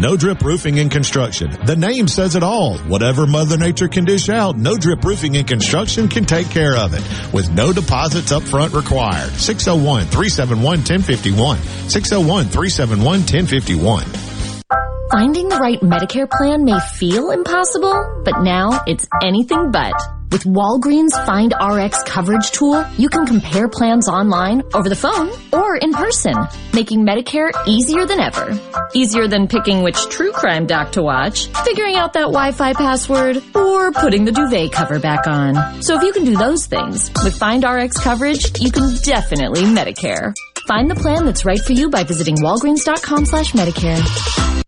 No Drip Roofing and Construction. The name says it all. Whatever Mother Nature can dish out, No Drip Roofing and Construction can take care of it with no deposits up front required. 601 371 1051. 601 371 1051. Finding the right Medicare plan may feel impossible, but now it's anything but. With Walgreens Find RX coverage tool, you can compare plans online, over the phone, or in person, making Medicare easier than ever. Easier than picking which true crime doc to watch, figuring out that Wi-Fi password, or putting the duvet cover back on. So if you can do those things, with Find RX coverage, you can definitely Medicare. Find the plan that's right for you by visiting walgreens.com slash Medicare.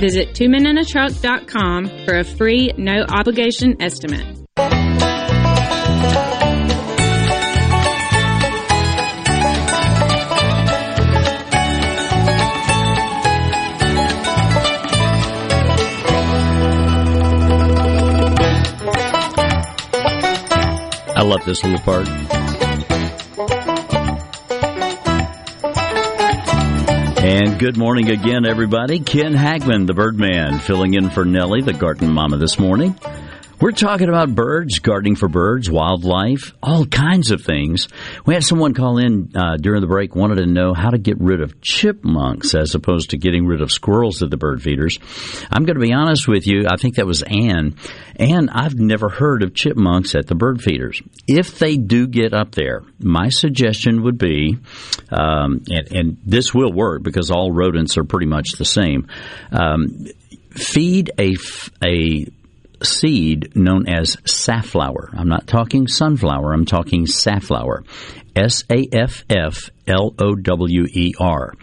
Visit twomeninatruck.com for a free, no obligation estimate. I love this little part. And good morning again, everybody. Ken Hagman, the Birdman, filling in for Nellie, the garden mama, this morning. We're talking about birds, gardening for birds, wildlife, all kinds of things. We had someone call in uh, during the break, wanted to know how to get rid of chipmunks as opposed to getting rid of squirrels at the bird feeders. I'm going to be honest with you. I think that was Anne. And I've never heard of chipmunks at the bird feeders. If they do get up there, my suggestion would be, um, and, and, this will work because all rodents are pretty much the same. Um, feed a, a seed known as safflower. I'm not talking sunflower, I'm talking safflower. S A F F L O W E R.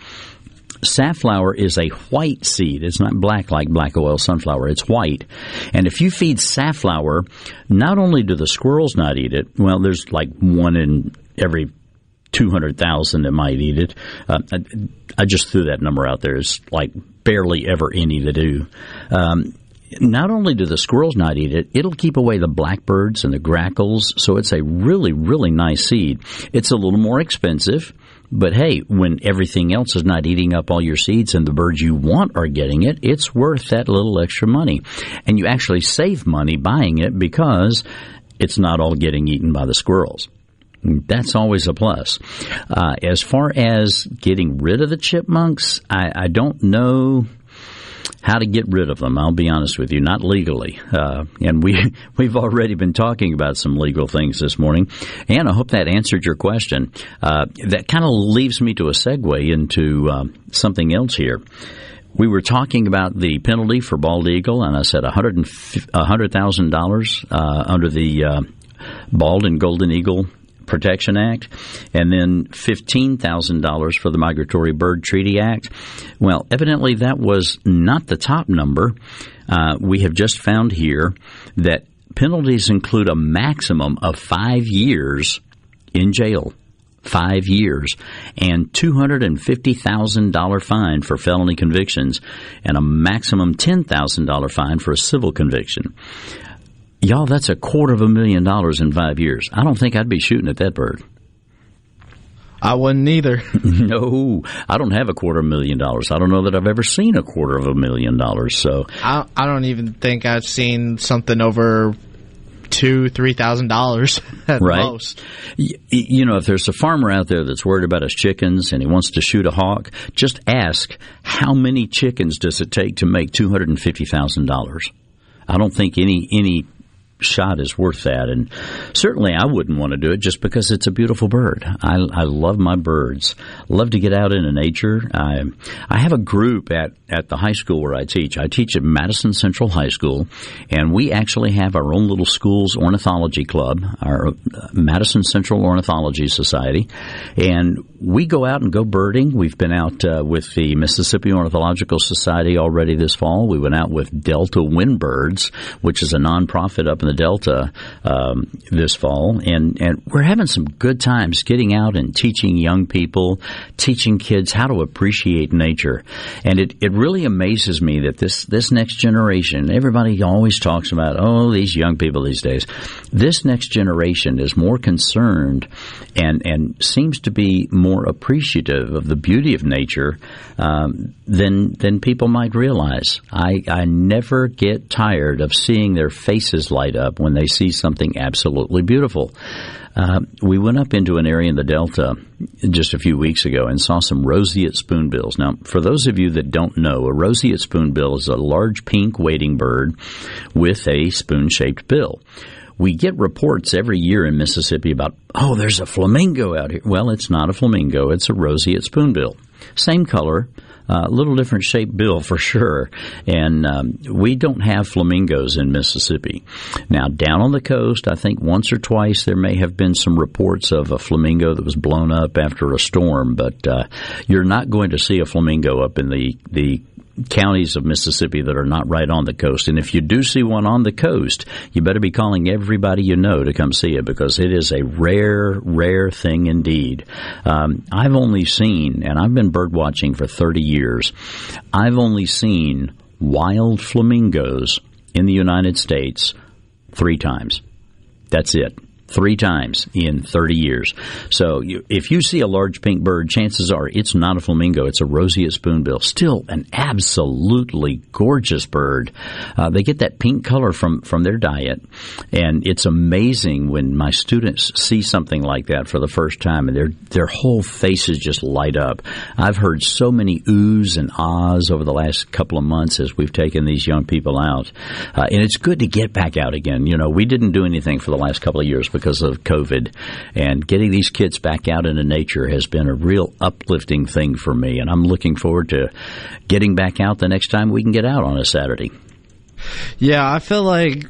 Safflower is a white seed. It's not black like black oil sunflower. It's white. And if you feed safflower, not only do the squirrels not eat it, well, there's like one in every 200,000 that might eat it. Uh, I, I, just threw that number out there. It's like barely ever any that do. Um, not only do the squirrels not eat it, it'll keep away the blackbirds and the grackles. So it's a really, really nice seed. It's a little more expensive, but hey, when everything else is not eating up all your seeds and the birds you want are getting it, it's worth that little extra money. And you actually save money buying it because it's not all getting eaten by the squirrels. That's always a plus. Uh, as far as getting rid of the chipmunks, I, I don't know how to get rid of them. I'll be honest with you, not legally. Uh, and we we've already been talking about some legal things this morning, and I hope that answered your question. Uh, that kind of leaves me to a segue into uh, something else here. We were talking about the penalty for bald eagle, and I said $100,000 uh, under the uh, bald and golden eagle Protection Act, and then $15,000 for the Migratory Bird Treaty Act. Well, evidently that was not the top number. Uh, we have just found here that penalties include a maximum of five years in jail. Five years and $250,000 fine for felony convictions and a maximum $10,000 fine for a civil conviction. Y'all, that's a quarter of a million dollars in five years. I don't think I'd be shooting at that bird. I wouldn't either. no, I don't have a quarter of a million dollars. I don't know that I've ever seen a quarter of a million dollars. So I, I don't even think I've seen something over two, three thousand dollars at right. most. You, you know, if there's a farmer out there that's worried about his chickens and he wants to shoot a hawk, just ask how many chickens does it take to make two hundred and fifty thousand dollars. I don't think any any shot is worth that. And certainly I wouldn't want to do it just because it's a beautiful bird. I, I love my birds. Love to get out into nature. I, I have a group at, at the high school where I teach. I teach at Madison Central High School, and we actually have our own little school's ornithology club, our uh, Madison Central Ornithology Society. And we go out and go birding. We've been out uh, with the Mississippi Ornithological Society already this fall. We went out with Delta Windbirds, which is a nonprofit up in the Delta um, this fall, and and we're having some good times getting out and teaching young people, teaching kids how to appreciate nature, and it it really amazes me that this this next generation, everybody always talks about, oh, these young people these days, this next generation is more concerned and and seems to be more appreciative of the beauty of nature um, than than people might realize. I I never get tired of seeing their faces light up when they see something absolutely beautiful. Uh, we went up into an area in the Delta just a few weeks ago and saw some roseate spoonbills. Now, for those of you that don't know, a roseate spoonbill is a large pink wading bird with a spoon shaped bill we get reports every year in Mississippi about, oh, there's a flamingo out here. Well, it's not a flamingo, it's a roseate spoonbill. Same color, a uh, little different shaped bill for sure. And um, we don't have flamingos in Mississippi. Now, down on the coast, I think once or twice there may have been some reports of a flamingo that was blown up after a storm, but uh, you're not going to see a flamingo up in the, the counties of Mississippi that are not right on the coast. And if you do see one on the coast, you better be calling everybody you know to come see it because it is a rare, rare thing indeed. Um, I've only seen, and I've been bird watching for 30 years, I've only seen wild flamingos in the United States three times. That's it three times in 30 years. So you, if you see a large pink bird, chances are it's not a flamingo, it's a roseate spoonbill. Still an absolutely gorgeous bird. Uh, they get that pink color from, from their diet, and it's amazing when my students see something like that for the first time and their, their whole faces just light up. I've heard so many oohs and ahs over the last couple of months as we've taken these young people out. Uh, and it's good to get back out again. You know, we didn't do anything for the last couple of years because of COVID. And getting these kids back out into nature has been a real uplifting thing for me. And I'm looking forward to getting back out the next time we can get out on a Saturday. Yeah, I feel like,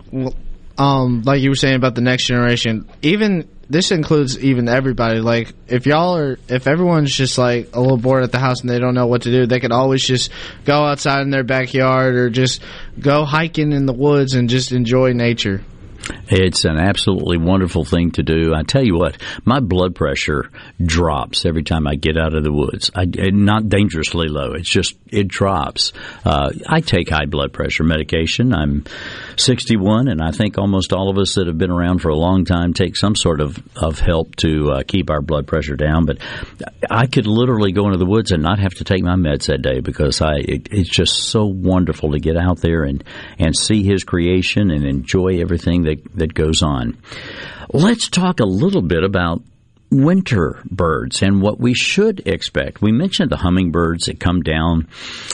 um, like you were saying about the next generation, even this includes even everybody. Like, if y'all are, if everyone's just like a little bored at the house and they don't know what to do, they could always just go outside in their backyard or just go hiking in the woods and just enjoy nature. It's an absolutely wonderful thing to do. I tell you what, my blood pressure drops every time I get out of the woods. I, not dangerously low. It's just it drops. Uh, I take high blood pressure medication. I'm 61, and I think almost all of us that have been around for a long time take some sort of of help to uh, keep our blood pressure down. But I could literally go into the woods and not have to take my meds that day because I it, it's just so wonderful to get out there and and see His creation and enjoy everything that that goes on. Let's talk a little bit about winter birds and what we should expect. We mentioned the hummingbirds that come down,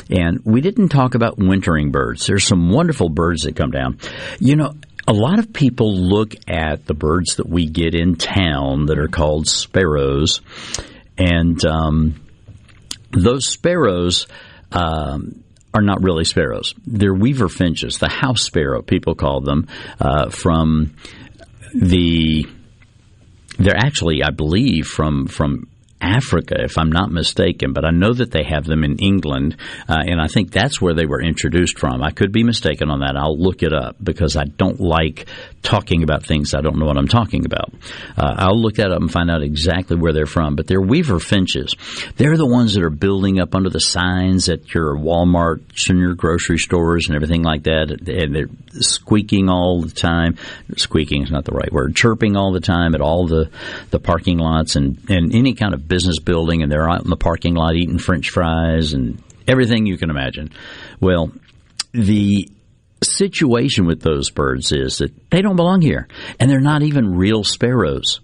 and we didn't talk about wintering birds. There's some wonderful birds that come down. You know, a lot of people look at the birds that we get in town that are called sparrows, and um, those sparrows. Um, are not really sparrows. They're weaver finches, the house sparrow, people call them, uh, from the they're actually, I believe, from from Africa, if I'm not mistaken, but I know that they have them in England, uh, and I think that's where they were introduced from. I could be mistaken on that. I'll look it up because I don't like talking about things I don't know what I'm talking about. Uh, I'll look that up and find out exactly where they're from. But they're weaver finches. They're the ones that are building up under the signs at your Walmart and your grocery stores and everything like that, and they're squeaking all the time. Squeaking is not the right word. Chirping all the time at all the the parking lots and and any kind of business building, and they're out in the parking lot eating French fries and everything you can imagine. Well, the situation with those birds is that they don't belong here, and they're not even real sparrows.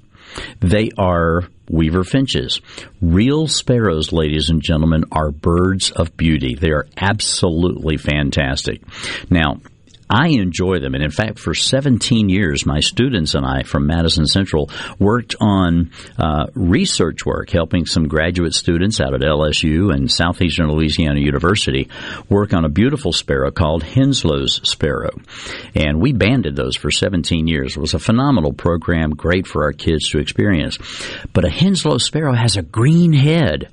They are weaver finches. Real sparrows, ladies and gentlemen, are birds of beauty. They are absolutely fantastic. Now, I enjoy them. And in fact, for 17 years, my students and I from Madison Central worked on uh, research work, helping some graduate students out at LSU and Southeastern Louisiana University work on a beautiful sparrow called Henslow's sparrow. And we banded those for 17 years. It was a phenomenal program, great for our kids to experience. But a Henslow sparrow has a green head.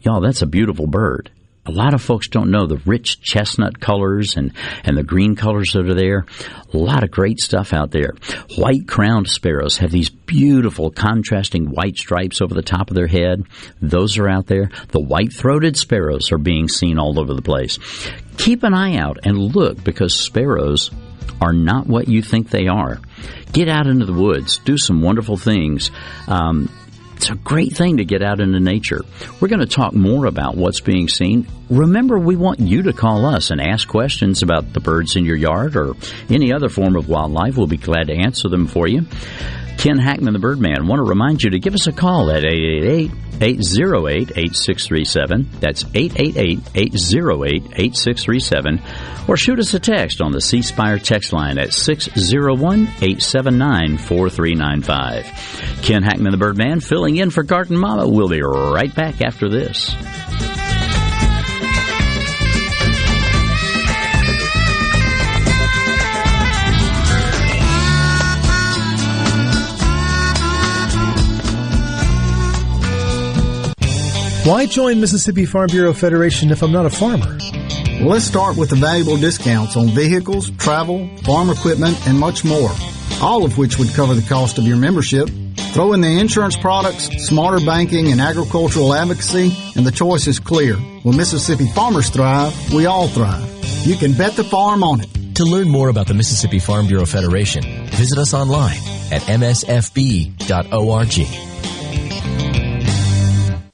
Y'all, that's a beautiful bird a lot of folks don't know the rich chestnut colors and, and the green colors that are there. A lot of great stuff out there. White crowned sparrows have these beautiful contrasting white stripes over the top of their head. Those are out there. The white throated sparrows are being seen all over the place. Keep an eye out and look because sparrows are not what you think they are. Get out into the woods, do some wonderful things. Um, it's a great thing to get out into nature. We're going to talk more about what's being seen. Remember, we want you to call us and ask questions about the birds in your yard or any other form of wildlife. We'll be glad to answer them for you. Ken Hackman, the Birdman, want to remind you to give us a call at 888 808 8637. That's 888 808 8637. Or shoot us a text on the C Spire text line at 601 879 4395. Ken Hackman, the Birdman, filling in for Garden Mama. We'll be right back after this. Why join Mississippi Farm Bureau Federation if I'm not a farmer? Well, let's start with the valuable discounts on vehicles, travel, farm equipment, and much more, all of which would cover the cost of your membership. Throw in the insurance products, smarter banking, and agricultural advocacy, and the choice is clear. When Mississippi farmers thrive, we all thrive. You can bet the farm on it. To learn more about the Mississippi Farm Bureau Federation, visit us online at msfb.org.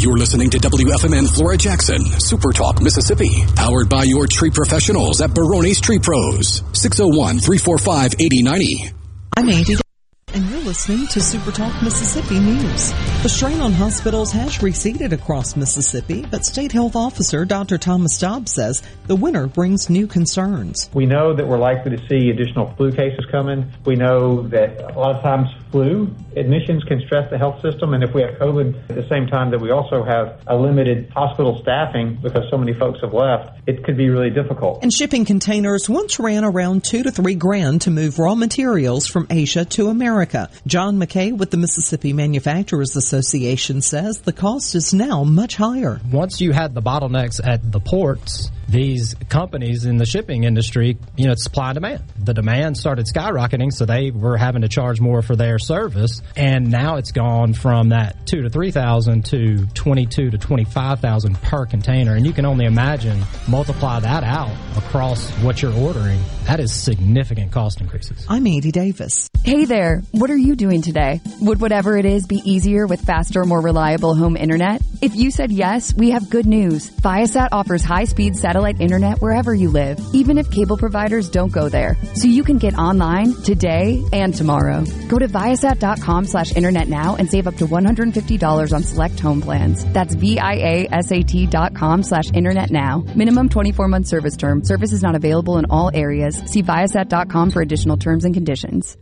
You're listening to WFMN Flora Jackson, Super Talk, Mississippi. Powered by your tree professionals at Barone's Tree Pros. 601 345 8090. I'm Andy. And you're listening to Super Talk Mississippi News. The strain on hospitals has receded across Mississippi, but State Health Officer Dr. Thomas Dobbs says the winter brings new concerns. We know that we're likely to see additional flu cases coming. We know that a lot of times flu admissions can stress the health system, and if we have COVID at the same time that we also have a limited hospital staffing because so many folks have left, it could be really difficult. And shipping containers once ran around two to three grand to move raw materials from Asia to America. John McKay with the Mississippi Manufacturers Association says the cost is now much higher. Once you had the bottlenecks at the ports, these companies in the shipping industry, you know, it's supply and demand. The demand started skyrocketing, so they were having to charge more for their service. And now it's gone from that two to three thousand to twenty-two to twenty-five thousand per container. And you can only imagine multiply that out across what you're ordering. That is significant cost increases. I'm Andy Davis. Hey there, what are you doing today? Would whatever it is be easier with faster, more reliable home internet? If you said yes, we have good news. Viasat offers high-speed satellite internet wherever you live, even if cable providers don't go there. So you can get online today and tomorrow. Go to viasat.com slash internet now and save up to $150 on select home plans. That's V-I-A-S-A-T dot com slash internet now. Minimum 24 month service term. Service is not available in all areas. See viasat.com for additional terms and conditions.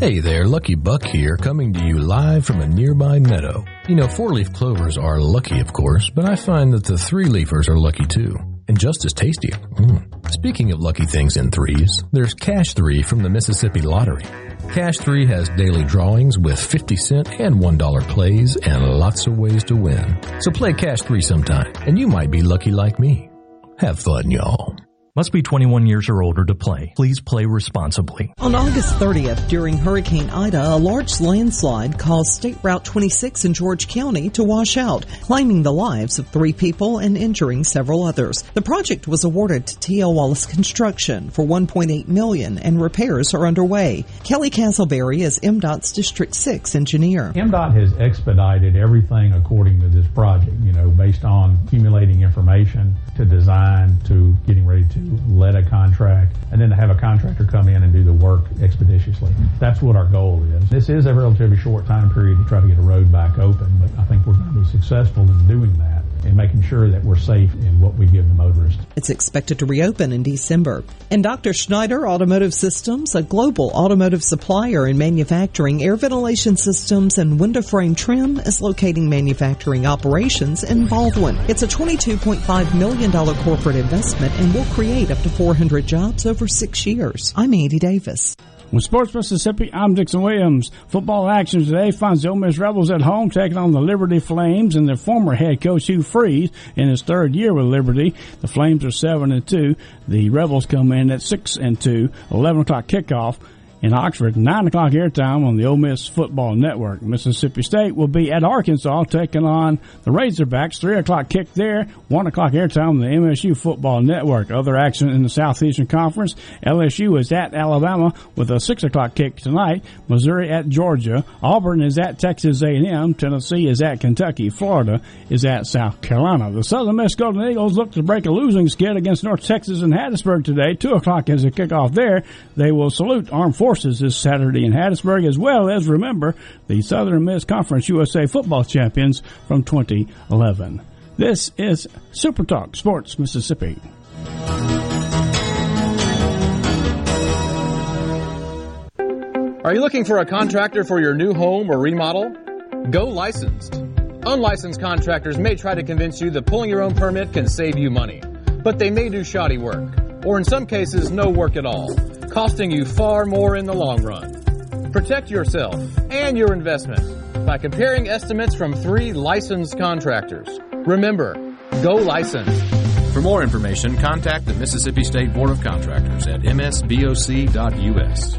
Hey there, Lucky Buck here, coming to you live from a nearby meadow. You know, four leaf clovers are lucky, of course, but I find that the three leafers are lucky too. And just as tasty. Mm. Speaking of lucky things in threes, there's Cash 3 from the Mississippi Lottery. Cash 3 has daily drawings with 50 cent and $1 plays and lots of ways to win. So play Cash 3 sometime, and you might be lucky like me. Have fun, y'all. Must be 21 years or older to play. Please play responsibly. On August 30th, during Hurricane Ida, a large landslide caused State Route 26 in George County to wash out, claiming the lives of three people and injuring several others. The project was awarded to T.L. Wallace Construction for 1.8 million and repairs are underway. Kelly Castleberry is MDOT's District 6 engineer. MDOT has expedited everything according to this project, you know, based on accumulating information to design to getting ready to let a contract and then to have a contractor come in and do the work expeditiously. That's what our goal is. This is a relatively short time period to try to get a road back open, but I think we're going to be successful in doing that and making sure that we're safe in what we give the motorists. It's expected to reopen in December. And Dr. Schneider Automotive Systems, a global automotive supplier in manufacturing air ventilation systems and window frame trim, is locating manufacturing operations in Baldwyn. It's a $22.5 million corporate investment and will create up to 400 jobs over six years. I'm Andy Davis. Sports Mississippi, I'm Dixon Williams. Football action today finds the Ole Miss Rebels at home taking on the Liberty Flames and their former head coach Hugh Freeze in his third year with Liberty. The Flames are seven and two. The Rebels come in at six and two. Eleven o'clock kickoff in Oxford, 9 o'clock airtime on the Ole Miss Football Network. Mississippi State will be at Arkansas taking on the Razorbacks. 3 o'clock kick there, 1 o'clock airtime on the MSU Football Network. Other action in the Southeastern Conference, LSU is at Alabama with a 6 o'clock kick tonight. Missouri at Georgia. Auburn is at Texas A&M. Tennessee is at Kentucky. Florida is at South Carolina. The Southern Miss Golden Eagles look to break a losing skid against North Texas and Hattiesburg today. 2 o'clock is a kickoff there. They will salute Armed Forces this Saturday in Hattiesburg, as well as remember the Southern Miss Conference USA football champions from 2011. This is Super Talk Sports Mississippi. Are you looking for a contractor for your new home or remodel? Go licensed. Unlicensed contractors may try to convince you that pulling your own permit can save you money, but they may do shoddy work, or in some cases, no work at all costing you far more in the long run. Protect yourself and your investment by comparing estimates from three licensed contractors. Remember, go licensed. For more information, contact the Mississippi State Board of Contractors at msboc.us.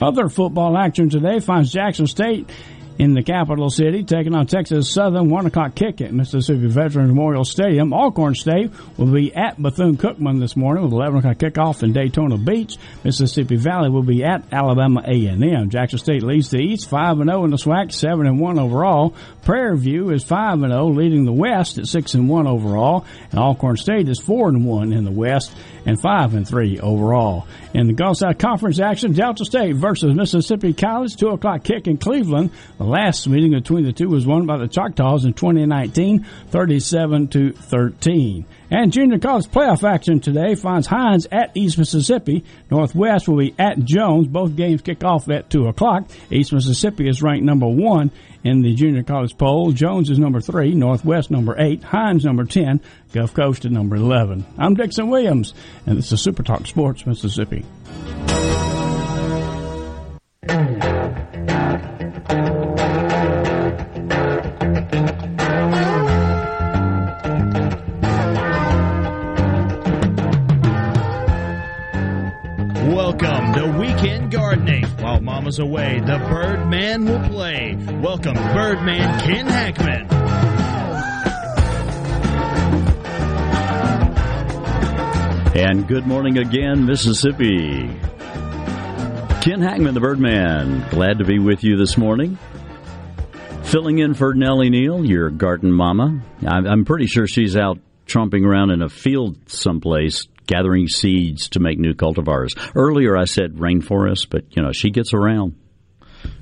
Other football action today finds Jackson State in the capital city, taking on Texas Southern. One o'clock kick at Mississippi Veterans Memorial Stadium. Alcorn State will be at Bethune Cookman this morning with 11 o'clock kickoff in Daytona Beach. Mississippi Valley will be at Alabama A&M. Jackson State leads the East 5 and 0 in the SWAC, 7 and 1 overall. Prairie View is 5 and 0, leading the West at 6 and 1 overall. And Alcorn State is 4 and 1 in the West and 5 and 3 overall. In the Gulf South Conference action, Delta State versus Mississippi College, 2 o'clock kick in Cleveland. The last meeting between the two was won by the Choctaws in 2019, 37 to 13. And junior college playoff action today finds Hinds at East Mississippi. Northwest will be at Jones. Both games kick off at 2 o'clock. East Mississippi is ranked number one in the junior college poll. Jones is number three. Northwest number eight. Hinds number 10. Gulf Coast at number 11. I'm Dixon Williams, and this is Super Talk Sports Mississippi. Away, the Birdman will play. Welcome, Birdman Ken Hackman. And good morning again, Mississippi. Ken Hackman, the Birdman, glad to be with you this morning. Filling in for Nellie Neal, your garden mama. I'm pretty sure she's out tromping around in a field someplace gathering seeds to make new cultivars. Earlier I said rainforest, but you know, she gets around.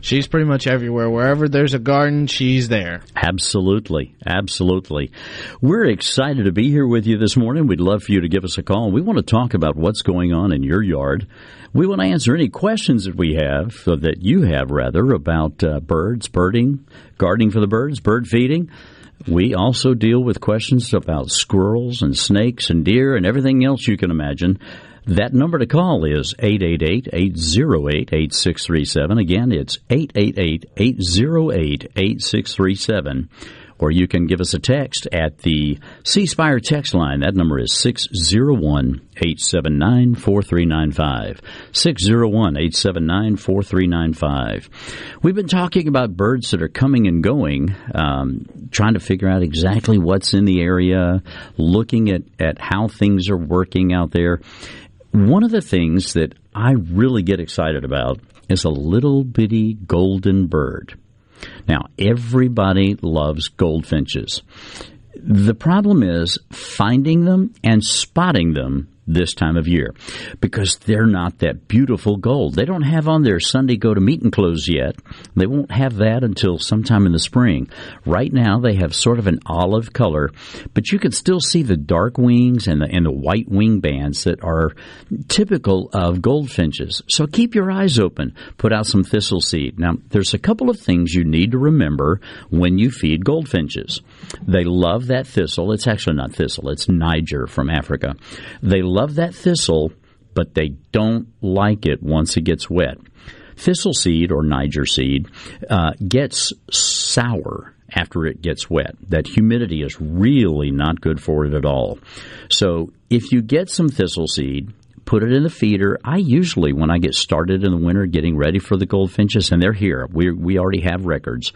She's pretty much everywhere. Wherever there's a garden, she's there. Absolutely. Absolutely. We're excited to be here with you this morning. We'd love for you to give us a call. We want to talk about what's going on in your yard. We want to answer any questions that we have, that you have rather, about uh, birds, birding, gardening for the birds, bird feeding. We also deal with questions about squirrels and snakes and deer and everything else you can imagine. That number to call is 888-808-8637. Again, it's 888-808-8637. Or you can give us a text at the C Spire text line. That number is 601 879 4395. 601 879 4395. We've been talking about birds that are coming and going, um, trying to figure out exactly what's in the area, looking at, at how things are working out there. One of the things that I really get excited about is a little bitty golden bird. Now, everybody loves goldfinches. The problem is finding them and spotting them this time of year because they're not that beautiful gold. They don't have on their Sunday go to meeting clothes yet. They won't have that until sometime in the spring. Right now they have sort of an olive color, but you can still see the dark wings and the and the white wing bands that are typical of goldfinches. So keep your eyes open. Put out some thistle seed. Now there's a couple of things you need to remember when you feed goldfinches. They love that thistle. It's actually not thistle. It's Niger from Africa. They love that thistle, but they don't like it once it gets wet. Thistle seed or Niger seed uh, gets sour after it gets wet. That humidity is really not good for it at all. So if you get some thistle seed, put it in the feeder. I usually, when I get started in the winter getting ready for the goldfinches, and they're here, we, we already have records.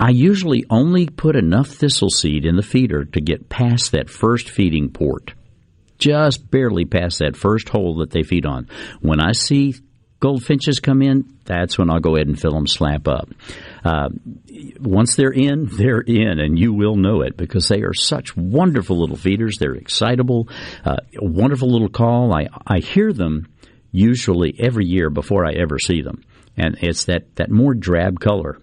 I usually only put enough thistle seed in the feeder to get past that first feeding port just barely past that first hole that they feed on. When I see goldfinches come in, that's when I'll go ahead and fill them slap up. Uh, once they're in, they're in, and you will know it because they are such wonderful little feeders. They're excitable, uh, wonderful little call. I, I hear them usually every year before I ever see them, and it's that, that more drab color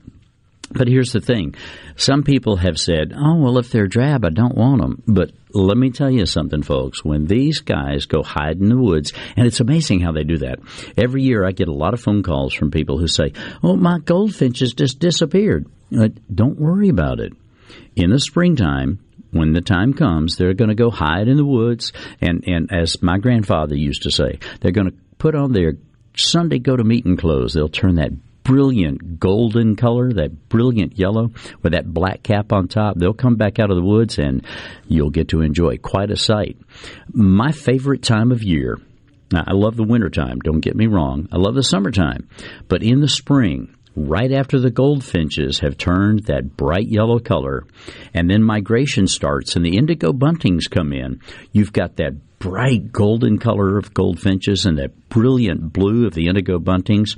But here's the thing. Some people have said, oh, well, if they're drab, I don't want them. But let me tell you something, folks. When these guys go hide in the woods, and it's amazing how they do that. Every year I get a lot of phone calls from people who say, oh, my goldfinches just disappeared. Uh, don't worry about it. In the springtime, when the time comes, they're going to go hide in the woods. And, and as my grandfather used to say, they're going to put on their Sunday go to meeting clothes. They'll turn that brilliant golden color, that brilliant yellow with that black cap on top. They'll come back out of the woods and you'll get to enjoy quite a sight. My favorite time of year. Now, I love the wintertime, don't get me wrong. I love the summertime. But in the spring, right after the goldfinches have turned that bright yellow color, and then migration starts and the indigo buntings come in, you've got that bright golden color of goldfinches and that brilliant blue of the indigo buntings.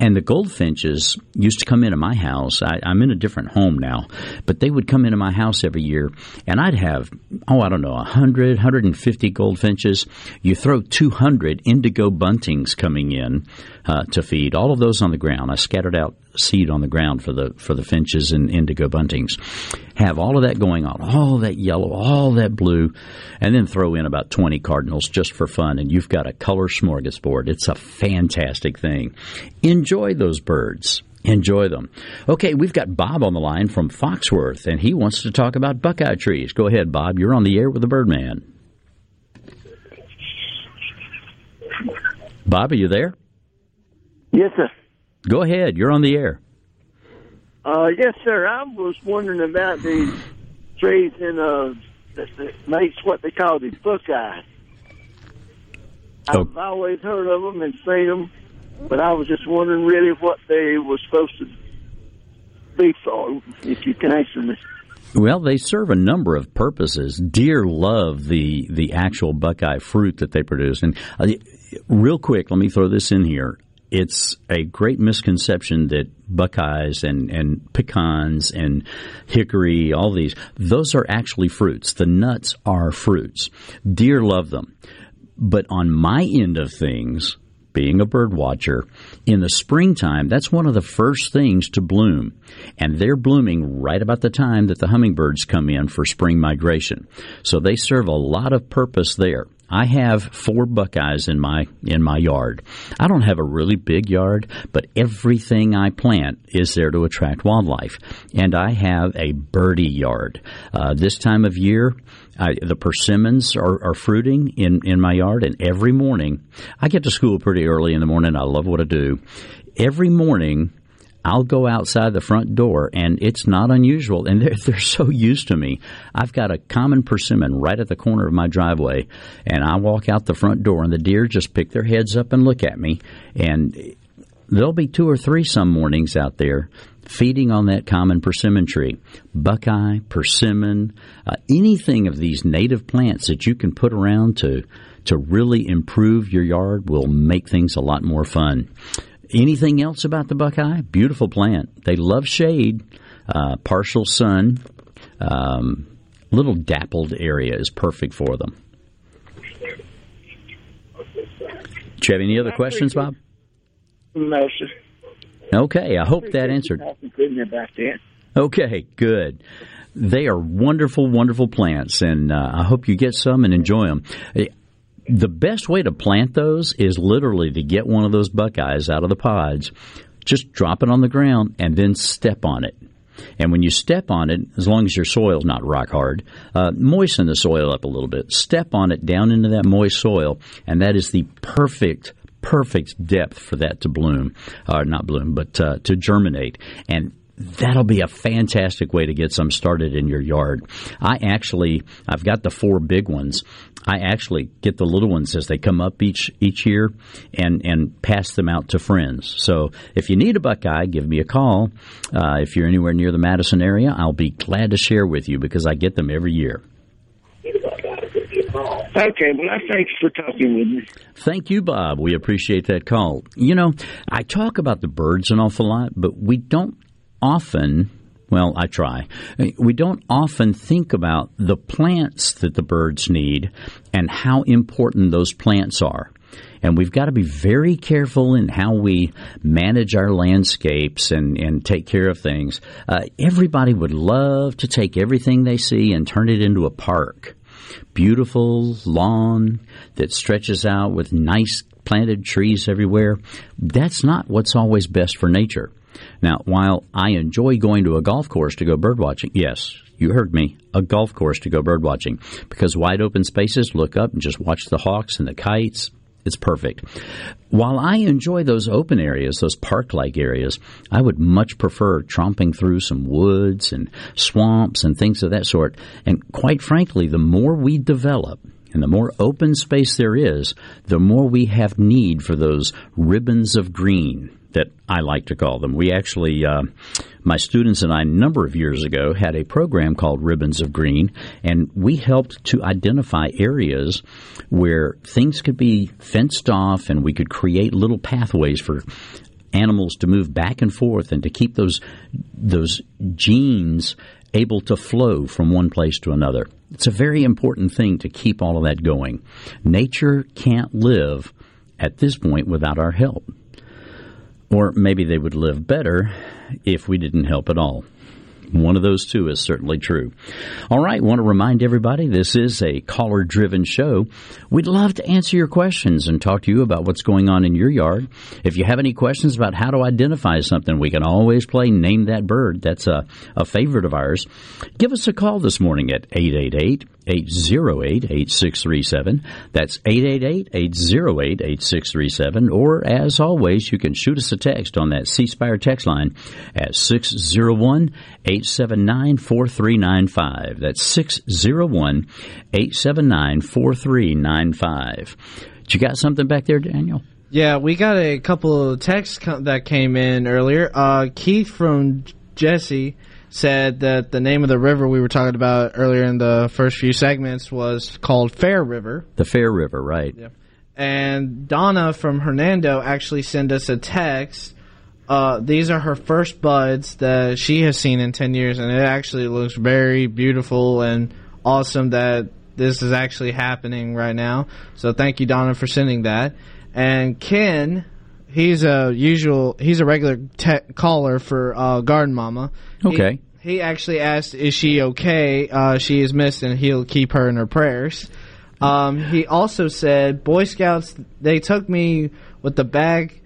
And the goldfinches used to come into my house. I, am in a different home now, but they would come into my house every year, and I'd have, oh, I don't know, 100, 150 goldfinches. You throw 200 indigo buntings coming in uh, to feed, all of those on the ground. I scattered out seed on the ground for the for the finches and indigo buntings. Have all of that going on, all that yellow, all that blue, and then throw in about 20 cardinals just for fun, and you've got a color smorgasbord. It's a fantastic thing. Enjoy those birds. Enjoy them. Okay, we've got Bob on the line from Foxworth, and he wants to talk about buckeye trees. Go ahead, Bob. You're on the air with the Birdman. Bob, are you there? Yes, sir. Go ahead. You're on the air. Uh, yes, sir. I was wondering about the trees in uh, that, makes what they call the buckeye. Oh. I've always heard of them and seen them, but I was just wondering really what they were supposed to be for. If you can answer me. Well, they serve a number of purposes. Deer love the the actual buckeye fruit that they produce. And uh, real quick, let me throw this in here it's a great misconception that buckeyes and, and pecans and hickory, all these, those are actually fruits. The nuts are fruits. Deer love them. But on my end of things, being a bird watcher, in the springtime, that's one of the first things to bloom. And they're blooming right about the time that the hummingbirds come in for spring migration. So they serve a lot of purpose there. I have four buckeyes in my in my yard. I don't have a really big yard, but everything I plant is there to attract wildlife. And I have a birdie yard. Uh, this time of year, I, the persimmons are, are, fruiting in, in my yard, and every morning I get to school pretty early in the morning. I love what I do. Every morning I'll go outside the front door, and it's not unusual. And they're, they're so used to me. I've got a common persimmon right at the corner of my driveway, and I walk out the front door, and the deer just pick their heads up and look at me. And there'll be two or three some mornings out there feeding on that common persimmon tree. Buckeye, persimmon, uh, anything of these native plants that you can put around to to really improve your yard will make things a lot more fun. Anything else about the buckeye? Beautiful plant. They love shade, uh, partial sun. Um, little dappled area is perfect for them. Do you have any other questions, Bob? No, sir. Okay, I hope that answered. Okay, good. They are wonderful, wonderful plants, and uh, I hope you get some and enjoy them the best way to plant those is literally to get one of those buckeyes out of the pods, just drop it on the ground, and then step on it. And when you step on it, as long as your soil's not rock hard, uh, moisten the soil up a little bit. Step on it down into that moist soil, and that is the perfect perfect depth for that to bloom, or uh, not bloom, but uh, to germinate. And that'll be a fantastic way to get some started in your yard. I actually, I've got the four big ones. I actually get the little ones as they come up each each year and and pass them out to friends. So if you need a buckeye, give me a call. Uh, if you're anywhere near the Madison area, I'll be glad to share with you because I get them every year. Okay, well, thanks for talking with me. Thank you, Bob. We appreciate that call. You know, I talk about the birds an awful lot, but we don't often well, I try. We don't often think about the plants that the birds need and how important those plants are. And we've got to be very careful in how we manage our landscapes and, and take care of things. Uh, everybody would love to take everything they see and turn it into a park. Beautiful lawn that stretches out with nice planted trees everywhere. That's not what's always best for nature. Now, while I enjoy going to a golf course to go birdwatching, yes, you heard me, a golf course to go birdwatching, because wide open spaces, look up and just watch the hawks and the kites. It's perfect. While I enjoy those open areas, those park like areas, I would much prefer tromping through some woods and swamps and things of that sort. And quite frankly, the more we develop, and the more open space there is, the more we have need for those ribbons of green that I like to call them. We actually, uh, my students and I, a number of years ago, had a program called Ribbons of Green, and we helped to identify areas where things could be fenced off and we could create little pathways for animals to move back and forth and to keep those those genes able to flow from one place to another. It's a very important thing to keep all of that going. Nature can't live at this point without our help. Or maybe they would live better if we didn't help at all. One of those two is certainly true. All right, want to remind everybody this is a caller driven show. We'd love to answer your questions and talk to you about what's going on in your yard. If you have any questions about how to identify something, we can always play Name That Bird. That's a, a favorite of ours. Give us a call this morning at 888 808 8637. That's 888 808 8637. Or, as always, you can shoot us a text on that C text line at 601 879 4395. That's 601 879 4395. You got something back there, Daniel? Yeah, we got a couple of texts that came in earlier. Uh, Keith from Jesse said that the name of the river we were talking about earlier in the first few segments was called Fair River. The Fair River, right. Yeah. And Donna from Hernando actually sent us a text. Uh, these are her first buds that she has seen in 10 years, and it actually looks very beautiful and awesome that this is actually happening right now. So thank you, Donna, for sending that. And Ken, he's a usual, he's a regular caller for uh, Garden Mama. He- Okay. He, actually asked, "Is she okay? Uh, she is missed, and he'll keep her in her prayers." Um, he also said, "Boy Scouts, they took me with the bag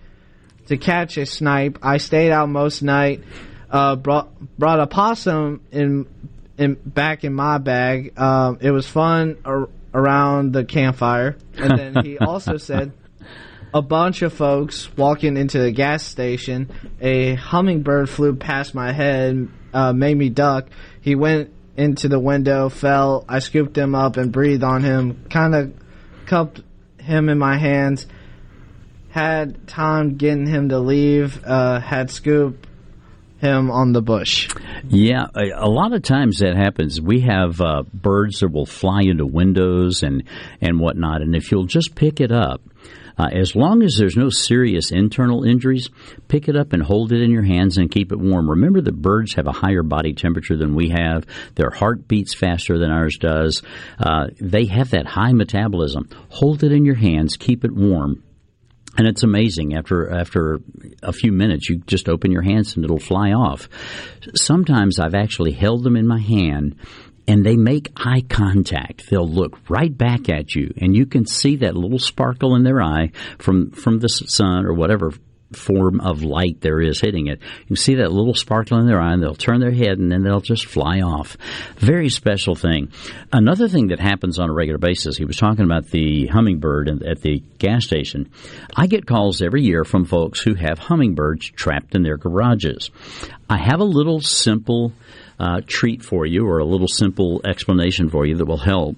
to catch a snipe. I stayed out most night. Uh, brought brought a possum in in back in my bag. Um, it was fun ar- around the campfire." And then he also said a bunch of folks walking into the gas station. A hummingbird flew past my head, uh, made me duck. He went into the window, fell. I scooped him up and breathed on him, kind of cupped him in my hands. Had time getting him to leave. Uh, had scooped him on the bush. Yeah, a, a lot of times that happens. We have uh, birds that will fly into windows and and whatnot, and if you'll just pick it up. Uh, as long as there's no serious internal injuries, pick it up and hold it in your hands and keep it warm. Remember that birds have a higher body temperature than we have. Their heart beats faster than ours does. Uh, they have that high metabolism. Hold it in your hands, keep it warm, and it's amazing. After after a few minutes, you just open your hands and it'll fly off. Sometimes I've actually held them in my hand. And they make eye contact. They'll look right back at you, and you can see that little sparkle in their eye from from the sun or whatever form of light there is hitting it. You see that little sparkle in their eye, and they'll turn their head, and then they'll just fly off. Very special thing. Another thing that happens on a regular basis, he was talking about the hummingbird at the gas station. I get calls every year from folks who have hummingbirds trapped in their garages. I have a little simple uh, treat for you, or a little simple explanation for you that will help.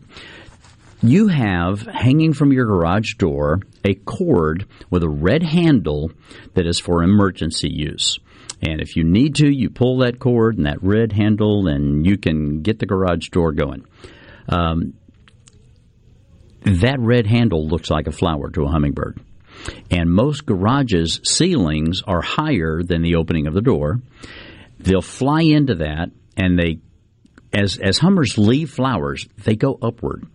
You have hanging from your garage door a cord with a red handle that is for emergency use. And if you need to, you pull that cord and that red handle, and you can get the garage door going. Um, that red handle looks like a flower to a hummingbird. And most garages' ceilings are higher than the opening of the door. They'll fly into that, and they, as as hummers leave flowers, they go upward.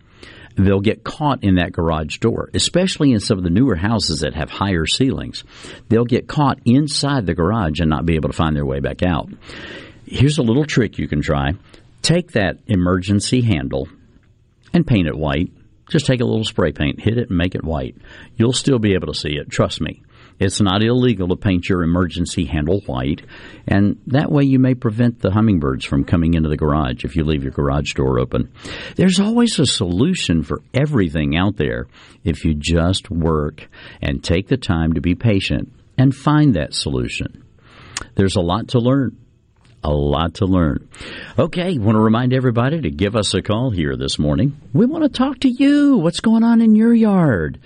they'll get caught in that garage door, especially in some of the newer houses that have higher ceilings. They'll get caught inside the garage and not be able to find their way back out. Here's a little trick you can try. Take that emergency handle and paint it white. Just take a little spray paint, hit it, and make it white. You'll still be able to see it. Trust me. It's not illegal to paint your emergency handle white, and that way you may prevent the hummingbirds from coming into the garage if you leave your garage door open. There's always a solution for everything out there if you just work and take the time to be patient and find that solution. There's a lot to learn a lot to learn. Okay, want to remind everybody to give us a call here this morning. We want to talk to you. What's going on in your yard?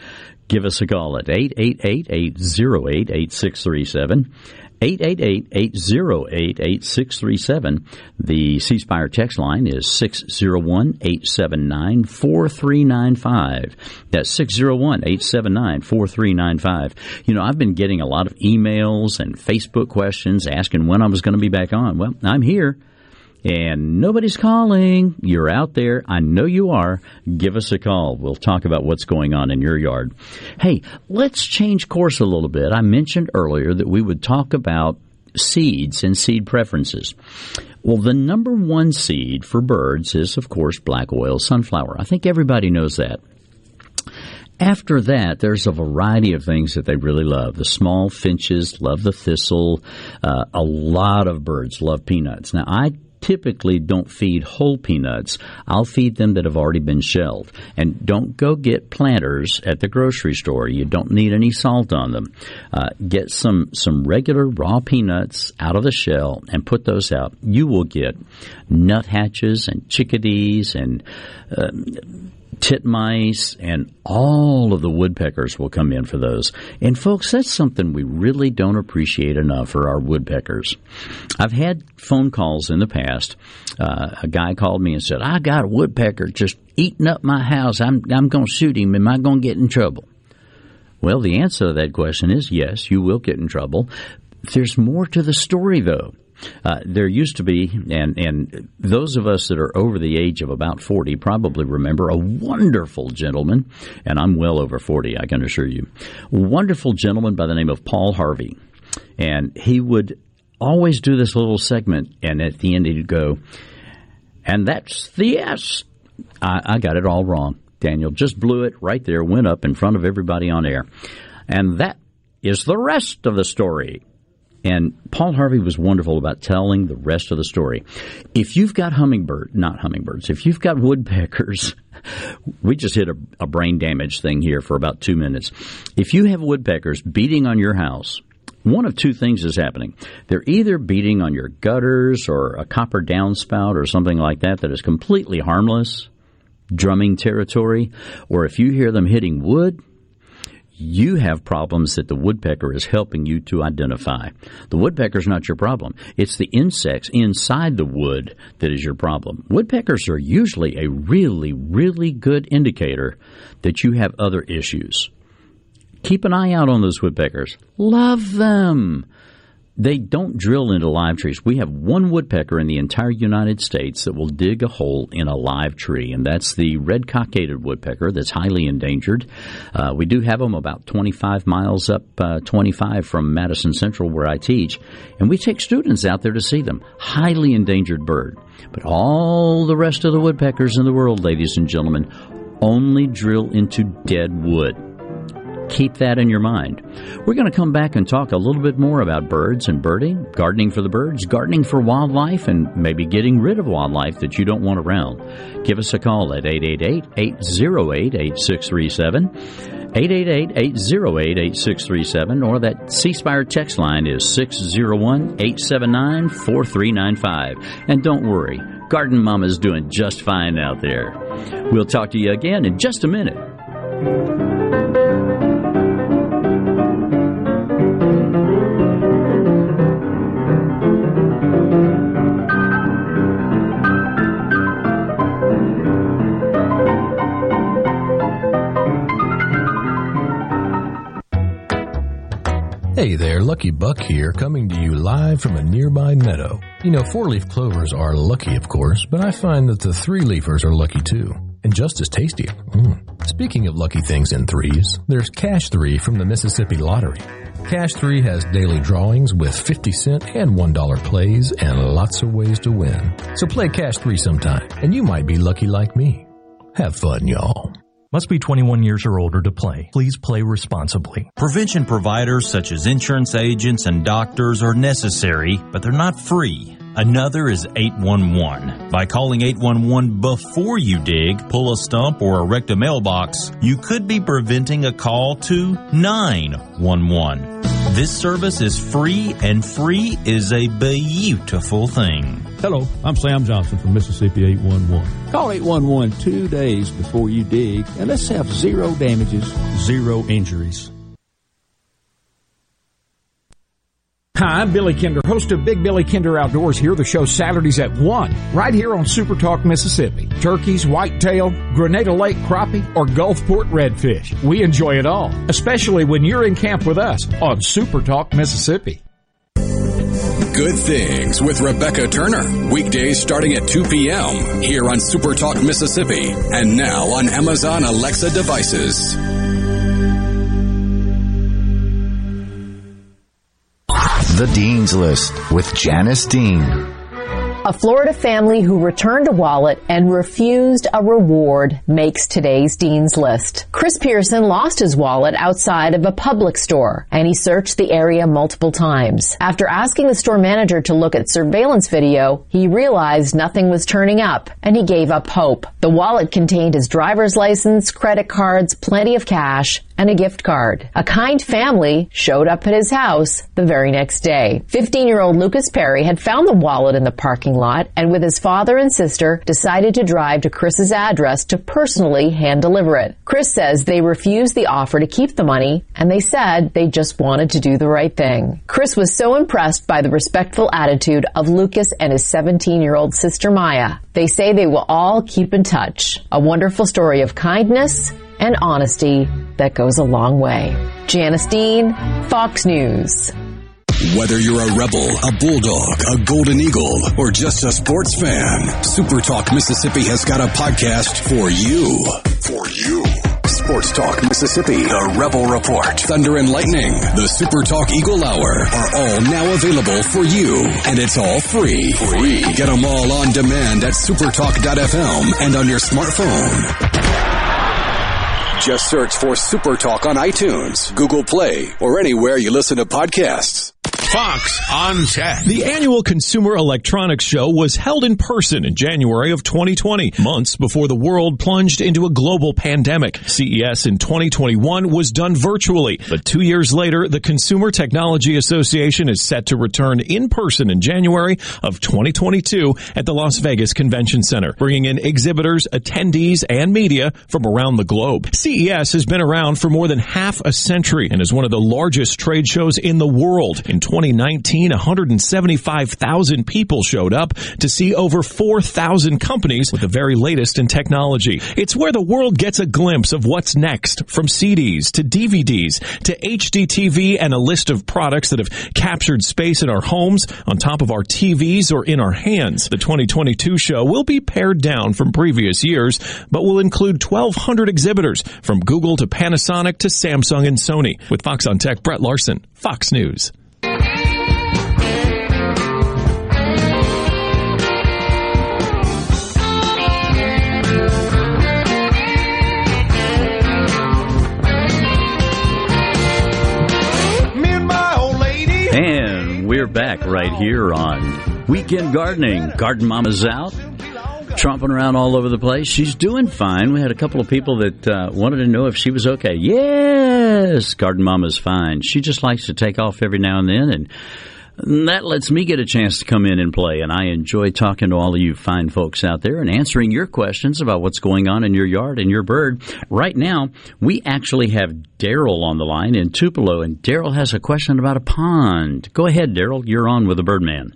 Give us a call at 888-808-8637. 888-808-8637. The C Spire text line is 601-879-4395. That's 601-879-4395. You know, I've been getting a lot of emails and Facebook questions asking when I was going to be back on. Well, I'm here and nobody's calling. You're out there. I know you are. Give us a call. We'll talk about what's going on in your yard. Hey, let's change course a little bit. I mentioned earlier that we would talk about seeds and seed preferences. Well, the number one seed for birds is, of course, black oil sunflower. I think everybody knows that. After that, there's a variety of things that they really love. The small finches love the thistle. Uh, a lot of birds love peanuts. Now, I typically don't feed whole peanuts. I'll feed them that have already been shelled. And don't go get planters at the grocery store. You don't need any salt on them. Uh, get some, some regular raw peanuts out of the shell and put those out. You will get nuthatches and chickadees and uh, titmice, and all of the woodpeckers will come in for those. And folks, that's something we really don't appreciate enough for our woodpeckers. I've had phone calls in the past. Uh, a guy called me and said, "I got a woodpecker just eating up my house. I'm I'm going to shoot him. Am I going to get in trouble?" Well, the answer to that question is yes, you will get in trouble. There's more to the story, though. Uh, there used to be, and, and those of us that are over the age of about 40 probably remember a wonderful gentleman, and I'm well over 40, I can assure you. Wonderful gentleman by the name of Paul Harvey. And he would always do this little segment, and at the end he'd go, and that's the S. I, I got it all wrong. Daniel just blew it right there, went up in front of everybody on air. And that is the rest of the story. And Paul Harvey was wonderful about telling the rest of the story. If you've got hummingbird, not hummingbirds, if you've got woodpeckers, we just hit a, a brain damage thing here for about two minutes. If you have woodpeckers beating on your house, one of two things is happening. They're either beating on your gutters or a copper downspout or something like that that is completely harmless, drumming territory, or if you hear them hitting wood, you have problems that the woodpecker is helping you to identify. The woodpecker is not your problem. It's the insects inside the wood that is your problem. Woodpeckers are usually a really, really good indicator that you have other issues. Keep an eye out on those woodpeckers. Love them. They don't drill into live trees. We have one woodpecker in the entire United States that will dig a hole in a live tree, and that's the red cockaded woodpecker that's highly endangered. Uh, we do have them about 25 miles up uh, 25 from Madison Central, where I teach, and we take students out there to see them. Highly endangered bird. But all the rest of the woodpeckers in the world, ladies and gentlemen, only drill into dead wood. Keep that in your mind. We're going to come back and talk a little bit more about birds and birding, gardening for the birds, gardening for wildlife, and maybe getting rid of wildlife that you don't want around. Give us a call at 888-808-8637. 888-808-8637 or that C Spire text line is 601-879-4395. And don't worry, Garden Mama's doing just fine out there. We'll talk to you again in just a minute. Hey there, Lucky Buck here, coming to you live from a nearby meadow. You know, four leaf clovers are lucky, of course, but I find that the three leafers are lucky too. and just as tasty. Mm. Speaking of lucky things in threes, there's Cash 3 from the Mississippi Lottery. Cash 3 has daily drawings with 50 cent and $1 plays and lots of ways to win. So play Cash 3 sometime, and you might be lucky like me. Have fun, y'all. Must be 21 years or older to play. Please play responsibly. Prevention providers such as insurance agents and doctors are necessary, but they're not free. Another is 811. By calling 811 before you dig, pull a stump, or erect a mailbox, you could be preventing a call to 911. This service is free, and free is a beautiful thing. Hello, I'm Sam Johnson from Mississippi 811. Call 811 two days before you dig, and let's have zero damages, zero injuries. Hi, I'm Billy Kinder, host of Big Billy Kinder Outdoors here. The show Saturdays at 1, right here on Super Talk, Mississippi. Turkeys, whitetail, Grenada Lake crappie, or Gulfport redfish. We enjoy it all, especially when you're in camp with us on Super Talk, Mississippi. Good Things with Rebecca Turner. Weekdays starting at 2 p.m. here on Super Talk Mississippi and now on Amazon Alexa devices. The Dean's List with Janice Dean. A Florida family who returned a wallet and refused a reward makes today's Dean's List. Chris Pearson lost his wallet outside of a public store and he searched the area multiple times. After asking the store manager to look at surveillance video, he realized nothing was turning up and he gave up hope. The wallet contained his driver's license, credit cards, plenty of cash, and a gift card. A kind family showed up at his house the very next day. 15 year old Lucas Perry had found the wallet in the parking lot and with his father and sister decided to drive to Chris's address to personally hand deliver it. Chris says they refused the offer to keep the money and they said they just wanted to do the right thing. Chris was so impressed by the respectful attitude of Lucas and his 17 year old sister Maya. They say they will all keep in touch. A wonderful story of kindness and honesty that goes a long way. Janice Dean, Fox News. Whether you're a rebel, a bulldog, a golden eagle, or just a sports fan, Super Talk Mississippi has got a podcast for you. For you. Sports Talk Mississippi, The Rebel Report, Thunder and Lightning, The Super Talk Eagle Hour are all now available for you. And it's all free. Free. Get them all on demand at supertalk.fm and on your smartphone. Just search for Super Talk on iTunes, Google Play, or anywhere you listen to podcasts. Fox on Tech. The annual Consumer Electronics Show was held in person in January of 2020, months before the world plunged into a global pandemic. CES in 2021 was done virtually, but two years later, the Consumer Technology Association is set to return in person in January of 2022 at the Las Vegas Convention Center, bringing in exhibitors, attendees, and media from around the globe. CES has been around for more than half a century and is one of the largest trade shows in the world. In 2019, 175,000 people showed up to see over 4,000 companies with the very latest in technology. It's where the world gets a glimpse of what's next from CDs to DVDs to HD TV and a list of products that have captured space in our homes, on top of our TVs or in our hands. The 2022 show will be pared down from previous years, but will include 1,200 exhibitors from Google to Panasonic to Samsung and Sony. With Fox on Tech, Brett Larson, Fox News. We're back right here on Weekend Gardening. Garden Mama's out, tromping around all over the place. She's doing fine. We had a couple of people that uh, wanted to know if she was okay. Yes, Garden Mama's fine. She just likes to take off every now and then, and that lets me get a chance to come in and play. And I enjoy talking to all of you fine folks out there and answering your questions about what's going on in your yard and your bird. Right now, we actually have Daryl on the line in Tupelo, and Daryl has a question about a pond. Go ahead, Daryl. You're on with the Birdman.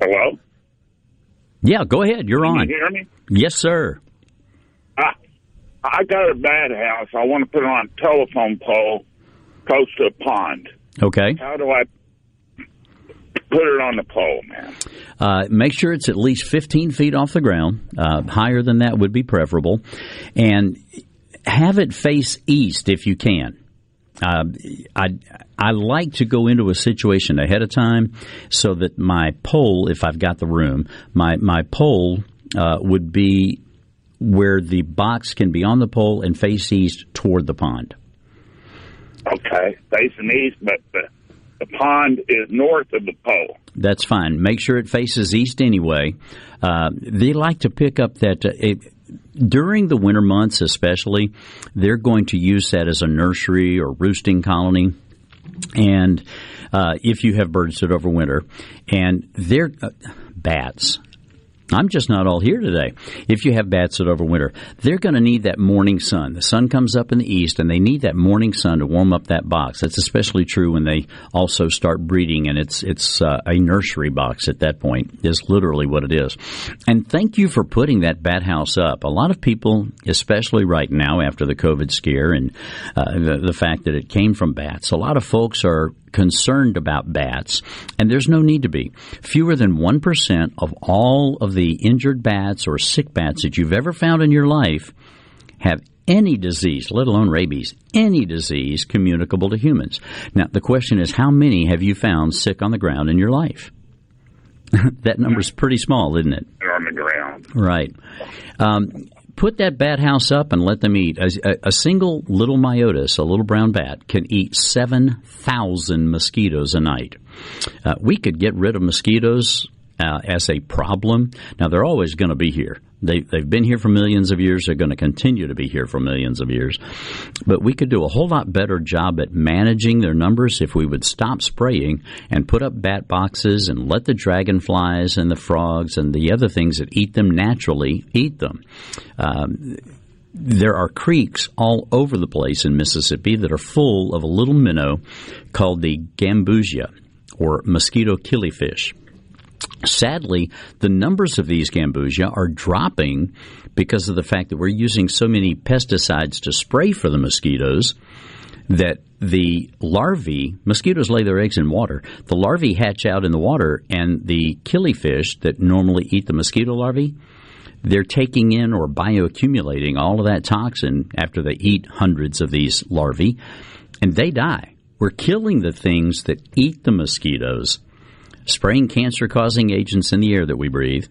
Hello? Yeah, go ahead. You're Can on. you hear me? Yes, sir. I, I got a bat house. I want to put it on a telephone pole close to a pond. Okay. How do I put it on the pole, man. Uh, make sure it's at least 15 feet off the ground. Uh, higher than that would be preferable. And have it face east if you can. Uh, I I like to go into a situation ahead of time so that my pole, if I've got the room, my my pole uh, would be where the box can be on the pole and face east toward the pond. Okay, facing east, but the, the pond is north of the pole. That's fine. Make sure it faces east anyway. Uh, they like to pick up that. Uh, it, during the winter months, especially, they're going to use that as a nursery or roosting colony. And uh, if you have birds that overwinter, and they're uh, bats, I'm just not all here today. If you have bats that overwinter, they're going to need that morning sun. The sun comes up in the east, and they need that morning sun to warm up that box. That's especially true when they also start breeding, and it's it's uh, a nursery box at that point. Is literally what it is. And thank you for putting that bat house up. A lot of people, especially right now after the COVID scare and uh, the, the fact that it came from bats, a lot of folks are concerned about bats, and there's no need to be. Fewer than 1% of all of the injured bats or sick bats that you've ever found in your life have any disease, let alone rabies, any disease communicable to humans. Now, the question is how many have you found sick on the ground in your life? that number's pretty small, isn't it? They're on the ground. Right. Um, put that bat house up and let them eat. A, a, single little myotis, a little brown bat, can eat 7,000 mosquitoes a night. Uh, we could get rid of mosquitoes uh, as a problem. Now, they're always going to be here. They, they've been here for millions of years. They're going to continue to be here for millions of years. But we could do a whole lot better job at managing their numbers if we would stop spraying and put up bat boxes and let the dragonflies and the frogs and the other things that eat them naturally eat them. Um, there are creeks all over the place in Mississippi that are full of a little minnow called the gambusia or mosquito killifish. Sadly, the numbers of these gambusia are dropping because of the fact that we're using so many pesticides to spray for the mosquitoes that the larvae, mosquitoes lay their eggs in water. The larvae hatch out in the water, and the killifish that normally eat the mosquito larvae, they're taking in or bioaccumulating all of that toxin after they eat hundreds of these larvae, and they die. We're killing the things that eat the mosquitoes spraying cancer causing agents in the air that we breathe,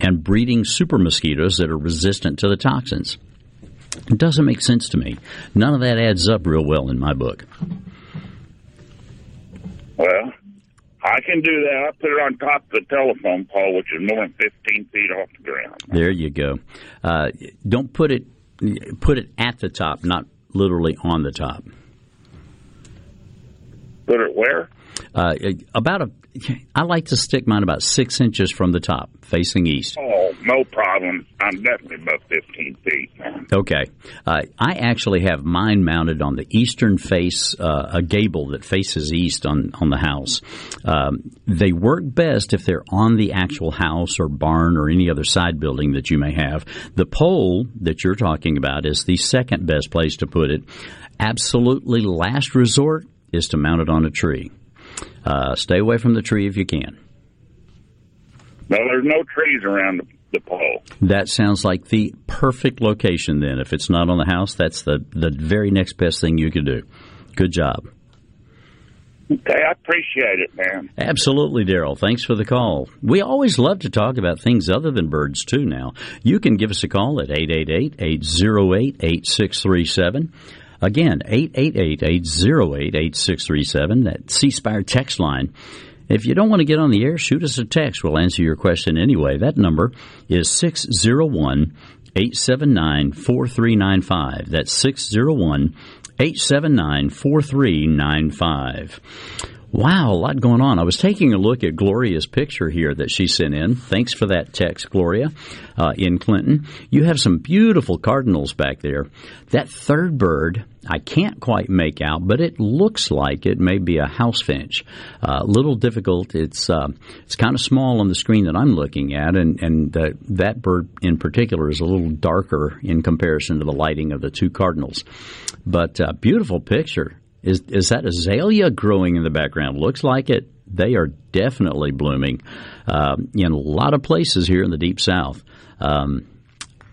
and breeding super mosquitoes that are resistant to the toxins. It doesn't make sense to me. None of that adds up real well in my book. Well, I can do that. I put it on top of the telephone pole, which is more than 15 feet off the ground. There you go. Uh, don't put it put it at the top, not literally on the top. Put it where? Uh, about a I like to stick mine about six inches from the top, facing east. Oh, no problem. I'm definitely about 15 feet. Okay. Uh, I actually have mine mounted on the eastern face, uh, a gable that faces east on, on the house. Um, they work best if they're on the actual house or barn or any other side building that you may have. The pole that you're talking about is the second best place to put it. Absolutely last resort is to mount it on a tree. Uh, stay away from the tree if you can. No, there's no trees around the, the pole. That sounds like the perfect location then. If it's not on the house, that's the, the very next best thing you could do. Good job. Okay, I appreciate it, man. Absolutely, Daryl. Thanks for the call. We always love to talk about things other than birds, too, now. You can give us a call at 888 808 8637. Again, 888-808-8637, that C Spire text line. If you don't want to get on the air, shoot us a text. We'll answer your question anyway. That number is 601 879 4395. That's 601 879 4395. Wow, a lot going on. I was taking a look at Gloria's picture here that she sent in. Thanks for that text, Gloria, uh, in Clinton. You have some beautiful cardinals back there. That third bird, I can't quite make out, but it looks like it may be a house finch. A uh, little difficult. It's uh, it's kind of small on the screen that I'm looking at, and and uh, that bird in particular is a little darker in comparison to the lighting of the two cardinals. But uh, beautiful picture. Is is that azalea growing in the background? Looks like it. they are definitely blooming uh, in a lot of places here in the deep south. Um,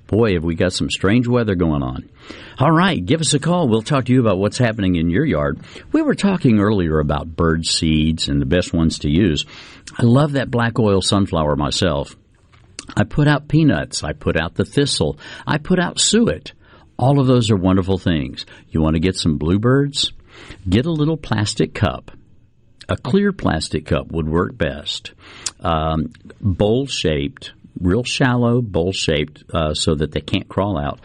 boy, have we got some strange weather going on. All right, give us a call. We'll talk to you about what's happening in your yard. We were talking earlier about bird seeds and the best ones to use. I love that black oil sunflower myself. I put out peanuts. I put out the thistle. I put out suet. All of those are wonderful things. You want to get some bluebirds? Get a little plastic cup. A clear plastic cup would work best. Um, bowl shaped, real shallow, bowl shaped, uh, so that they can't crawl out.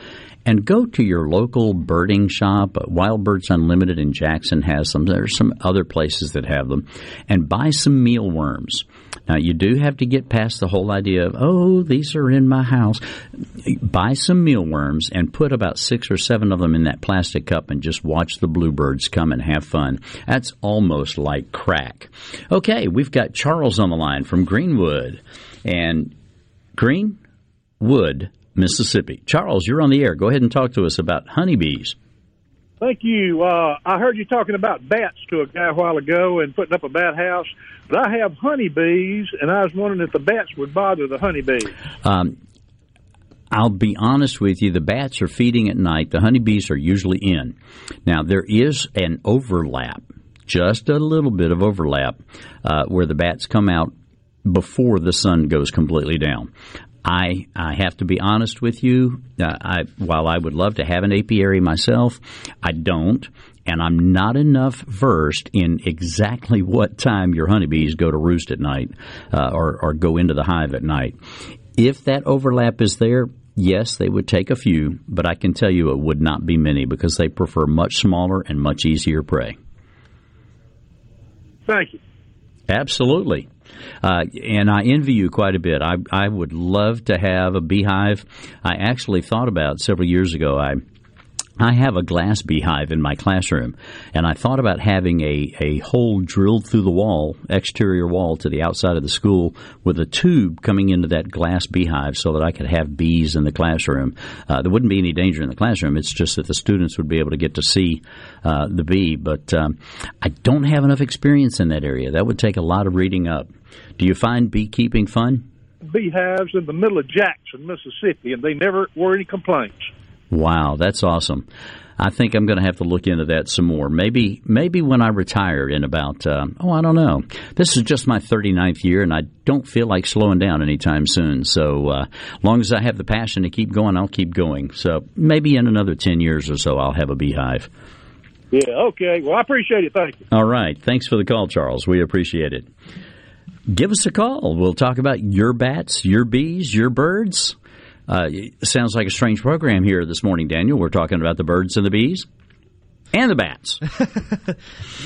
And go to your local birding shop. Wild Birds Unlimited in Jackson has some. There's some other places that have them. And buy some mealworms. Now, you do have to get past the whole idea of, oh, these are in my house. Buy some mealworms and put about six or seven of them in that plastic cup and just watch the bluebirds come and have fun. That's almost like crack. Okay, we've got Charles on the line from Greenwood. And Greenwood, Mississippi. Charles, you're on the air. Go ahead and talk to us about honeybees. Thank you. Uh, I heard you talking about bats to a guy a while ago and putting up a bat house. But I have honeybees, and I was wondering if the bats would bother the honeybees. Um, I'll be honest with you, the bats are feeding at night. The honeybees are usually in. Now, there is an overlap, just a little bit of overlap, uh, where the bats come out before the sun goes completely down. I I have to be honest with you. Uh, I while I would love to have an apiary myself, I don't, and I'm not enough versed in exactly what time your honeybees go to roost at night uh, or or go into the hive at night. If that overlap is there, yes, they would take a few, but I can tell you it would not be many because they prefer much smaller and much easier prey. Thank you. Absolutely. Uh, and I envy you quite a bit. I, I would love to have a beehive. I actually thought about several years ago. I I have a glass beehive in my classroom, and I thought about having a, a hole drilled through the wall, exterior wall to the outside of the school, with a tube coming into that glass beehive so that I could have bees in the classroom. Uh, there wouldn't be any danger in the classroom. It's just that the students would be able to get to see uh, the bee. But um, I don't have enough experience in that area. That would take a lot of reading up. Do you find beekeeping fun? Beehives in the middle of Jackson, Mississippi, and they never were any complaints. Wow, that's awesome. I think I'm going to have to look into that some more. Maybe maybe when I retire in about uh, oh I don't know. This is just my 39th year, and I don't feel like slowing down anytime soon. So uh, long as I have the passion to keep going, I'll keep going. So maybe in another 10 years or so, I'll have a beehive. Yeah. Okay. Well, I appreciate it. Thank you. All right. Thanks for the call, Charles. We appreciate it. Give us a call. We'll talk about your bats, your bees, your birds. Uh, sounds like a strange program here this morning, Daniel. We're talking about the birds and the bees and the bats.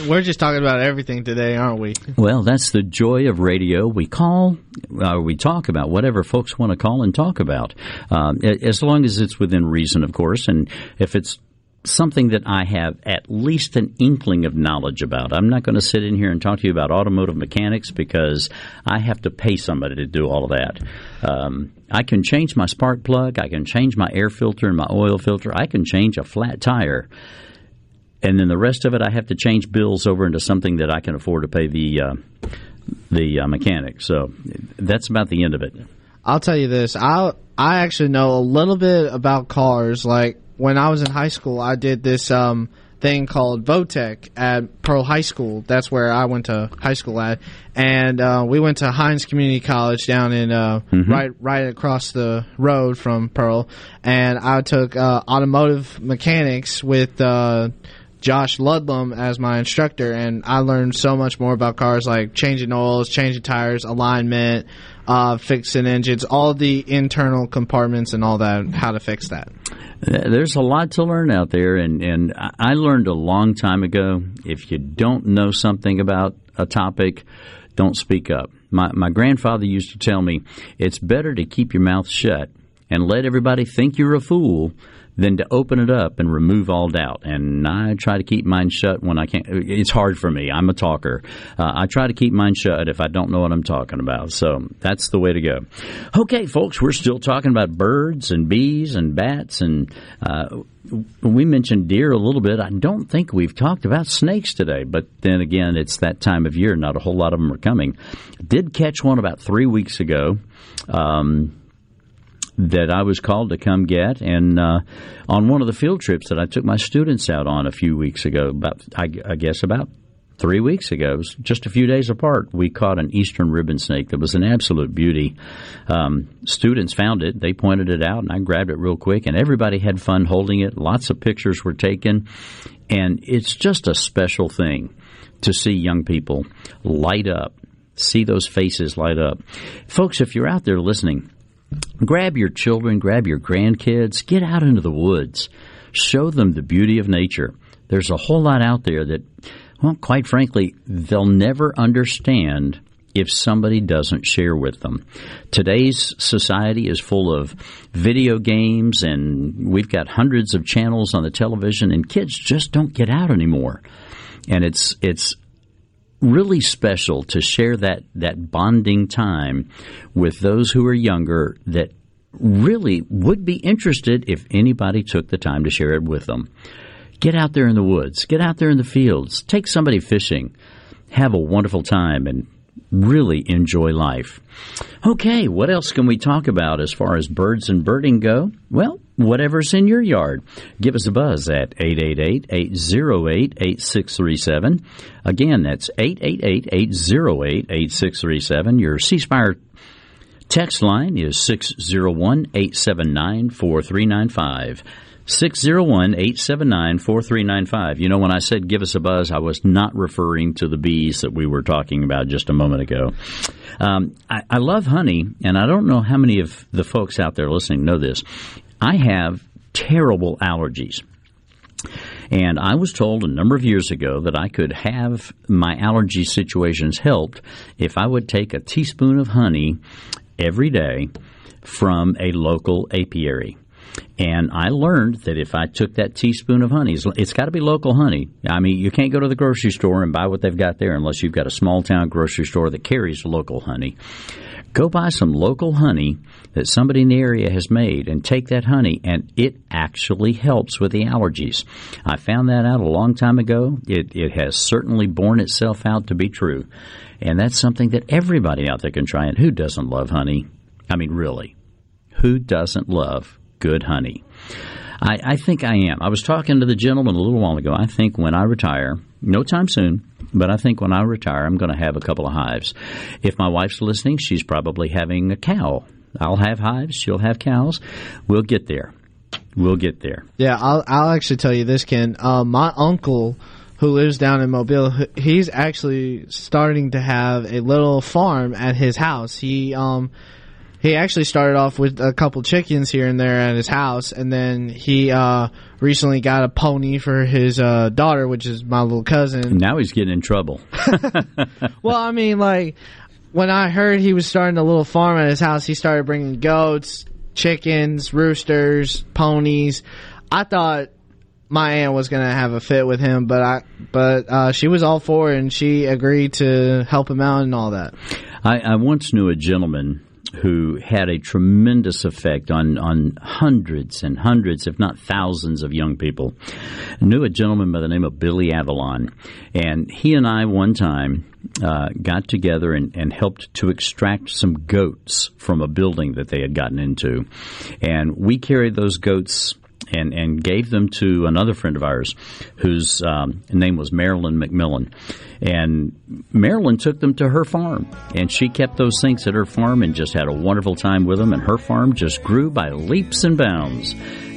We're just talking about everything today, aren't we? Well, that's the joy of radio. We call, uh, we talk about whatever folks want to call and talk about, um, as long as it's within reason, of course. And if it's something that I have at least an inkling of knowledge about. I'm not going to sit in here and talk to you about automotive mechanics because I have to pay somebody to do all of that. Um, I can change my spark plug, I can change my air filter and my oil filter, I can change a flat tire. And then the rest of it, I have to change bills over into something that I can afford to pay the uh, the uh, mechanic. So that's about the end of it. I'll tell you this. I I actually know a little bit about cars. Like when I was in high school, I did this um, thing called Votech at Pearl High School. That's where I went to high school at, and uh, we went to Hinds Community College down in uh, mm-hmm. right right across the road from Pearl, and I took uh, automotive mechanics with. Josh Ludlam as my instructor, and I learned so much more about cars, like changing oils, changing tires, alignment, uh, fixing engines, all the internal compartments, and all that. How to fix that. There's a lot to learn out there, and, and I learned a long time ago if you don't know something about a topic, don't speak up. My, my grandfather used to tell me it's better to keep your mouth shut and let everybody think you're a fool than to open it up and remove all doubt. And I try to keep mine shut when I can't. It's hard for me. I'm a talker. Uh, I try to keep mine shut if I don't know what I'm talking about. So that's the way to go. Okay, folks, we're still talking about birds and bees and bats and. Uh, we mentioned deer a little bit. I don't think we've talked about snakes today, but then again, it's that time of year. Not a whole lot of them are coming. Did catch one about three weeks ago. Um, that I was called to come get, and uh, on one of the field trips that I took my students out on a few weeks ago, about I, I guess about three weeks ago, just a few days apart, we caught an eastern ribbon snake that was an absolute beauty. Um, students found it, they pointed it out, and I grabbed it real quick, and everybody had fun holding it. Lots of pictures were taken, and it's just a special thing to see young people light up, see those faces light up. Folks, if you're out there listening, grab your children, grab your grandkids, get out into the woods, show them the beauty of nature. There's a whole lot out there that well, quite frankly, they'll never understand if somebody doesn't share with them. Today's society is full of video games, and we've got hundreds of channels on the television, and kids just don't get out anymore. And it's it's really special to share that that bonding time with those who are younger that really would be interested if anybody took the time to share it with them. Get out there in the woods, get out there in the fields, take somebody fishing, have a wonderful time, and really enjoy life. Okay, what else can we talk about as far as birds and birding go? Well, whatever's in your yard. Give us a buzz at 888-808-8637. Again, that's 888-808-8637. Your C Spire text line is 601-879-4395. 601 879 4395. You know, when I said give us a buzz, I was not referring to the bees that we were talking about just a moment ago. Um, I, I love honey, and I don't know how many of the folks out there listening know this. I have terrible allergies. And I was told a number of years ago that I could have my allergy situations helped if I would take a teaspoon of honey every day from a local apiary. And I learned that if I took that teaspoon of honey, it's got to be local honey. I mean, you can't go to the grocery store and buy what they've got there unless you've got a small town grocery store that carries local honey. Go buy some local honey that somebody in the area has made and take that honey, and it actually helps with the allergies. I found that out a long time ago. It, it has certainly borne itself out to be true. And that's something that everybody out there can try. And who doesn't love honey? I mean, really, who doesn't love good honey. I, I think I am. I was talking to the gentleman a little while ago. I think when I retire, no time soon, but I think when I retire, I'm going to have a couple of hives. If my wife's listening, she's probably having a cow. I'll have hives. She'll have cows. We'll get there. We'll get there. Yeah, I'll, I'll actually tell you this, Ken. Uh, my uncle, who lives down in Mobile, he's actually starting to have a little farm at his house. He um he actually started off with a couple chickens here and there at his house, and then he uh, recently got a pony for his uh, daughter, which is my little cousin. Now he's getting in trouble. well, I mean, like when I heard he was starting a little farm at his house, he started bringing goats, chickens, roosters, ponies. I thought my aunt was gonna have a fit with him, but I but uh, she was all for it, and she agreed to help him out and all that. I, I once knew a gentleman who had a tremendous effect on, on hundreds and hundreds, if not thousands, of young people. Knew a gentleman by the name of Billy Avalon, and he and I one time uh, got together and, and, helped to extract some goats from a building that they had gotten into, and we carried those goats and, and gave them to another friend of ours whose um, name was Marilyn McMillan. And Marilyn took them to her farm, and she kept those things at her farm and just had a wonderful time with them. And her farm just grew by leaps and bounds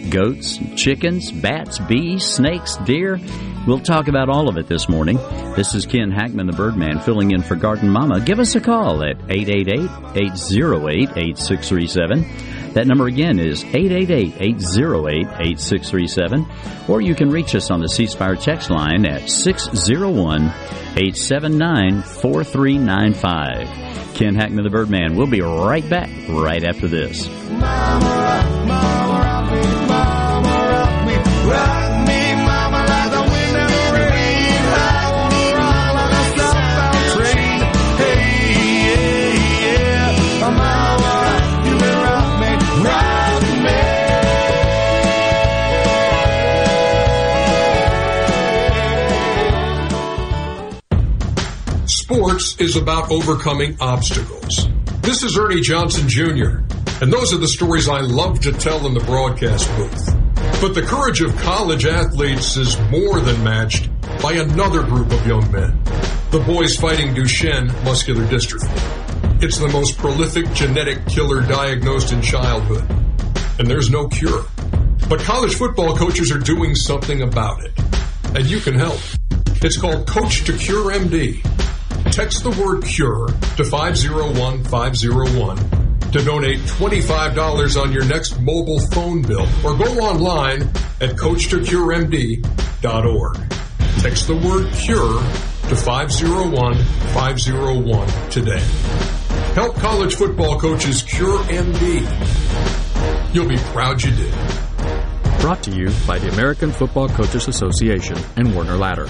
goats, chickens, bats, bees, snakes, deer. We'll talk about all of it this morning. This is Ken Hackman, the Birdman, filling in for Garden Mama. Give us a call at 888 808 8637. That number again is 888-808-8637, or you can reach us on the C Spire text line at 601-879-4395. Ken Hackman, the Birdman. We'll be right back right after this. Mama, mama, sports is about overcoming obstacles. This is Ernie Johnson Jr., and those are the stories I love to tell in the broadcast booth. But the courage of college athletes is more than matched by another group of young men, the boys fighting Duchenne muscular dystrophy. It's the most prolific genetic killer diagnosed in childhood, and there's no cure. But college football coaches are doing something about it, and you can help. It's called Coach to Cure MD. Text the word CURE to 501501 to donate $25 on your next mobile phone bill or go online at coachtocuremd.org. Text the word CURE to 501-501 today. Help college football coaches cure MD. You'll be proud you did. Brought to you by the American Football Coaches Association and Werner Ladder.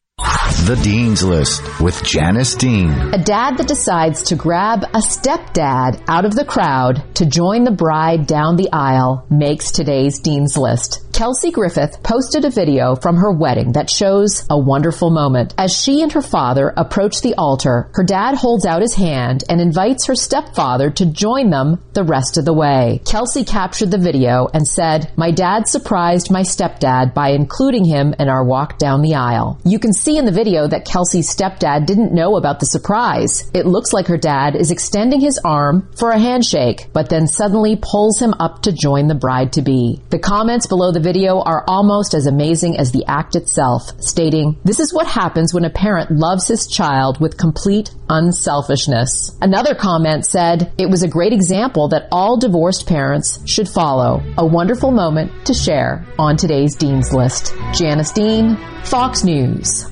The Dean's List with Janice Dean. A dad that decides to grab a stepdad out of the crowd to join the bride down the aisle makes today's Dean's List. Kelsey Griffith posted a video from her wedding that shows a wonderful moment. As she and her father approach the altar, her dad holds out his hand and invites her stepfather to join them the rest of the way. Kelsey captured the video and said, My dad surprised my stepdad by including him in our walk down the aisle. You can see in the video that Kelsey's stepdad didn't know about the surprise. It looks like her dad is extending his arm for a handshake, but then suddenly pulls him up to join the bride to be. The comments below the video are almost as amazing as the act itself, stating, This is what happens when a parent loves his child with complete unselfishness. Another comment said, It was a great example that all divorced parents should follow. A wonderful moment to share on today's Dean's List. Janice Dean, Fox News.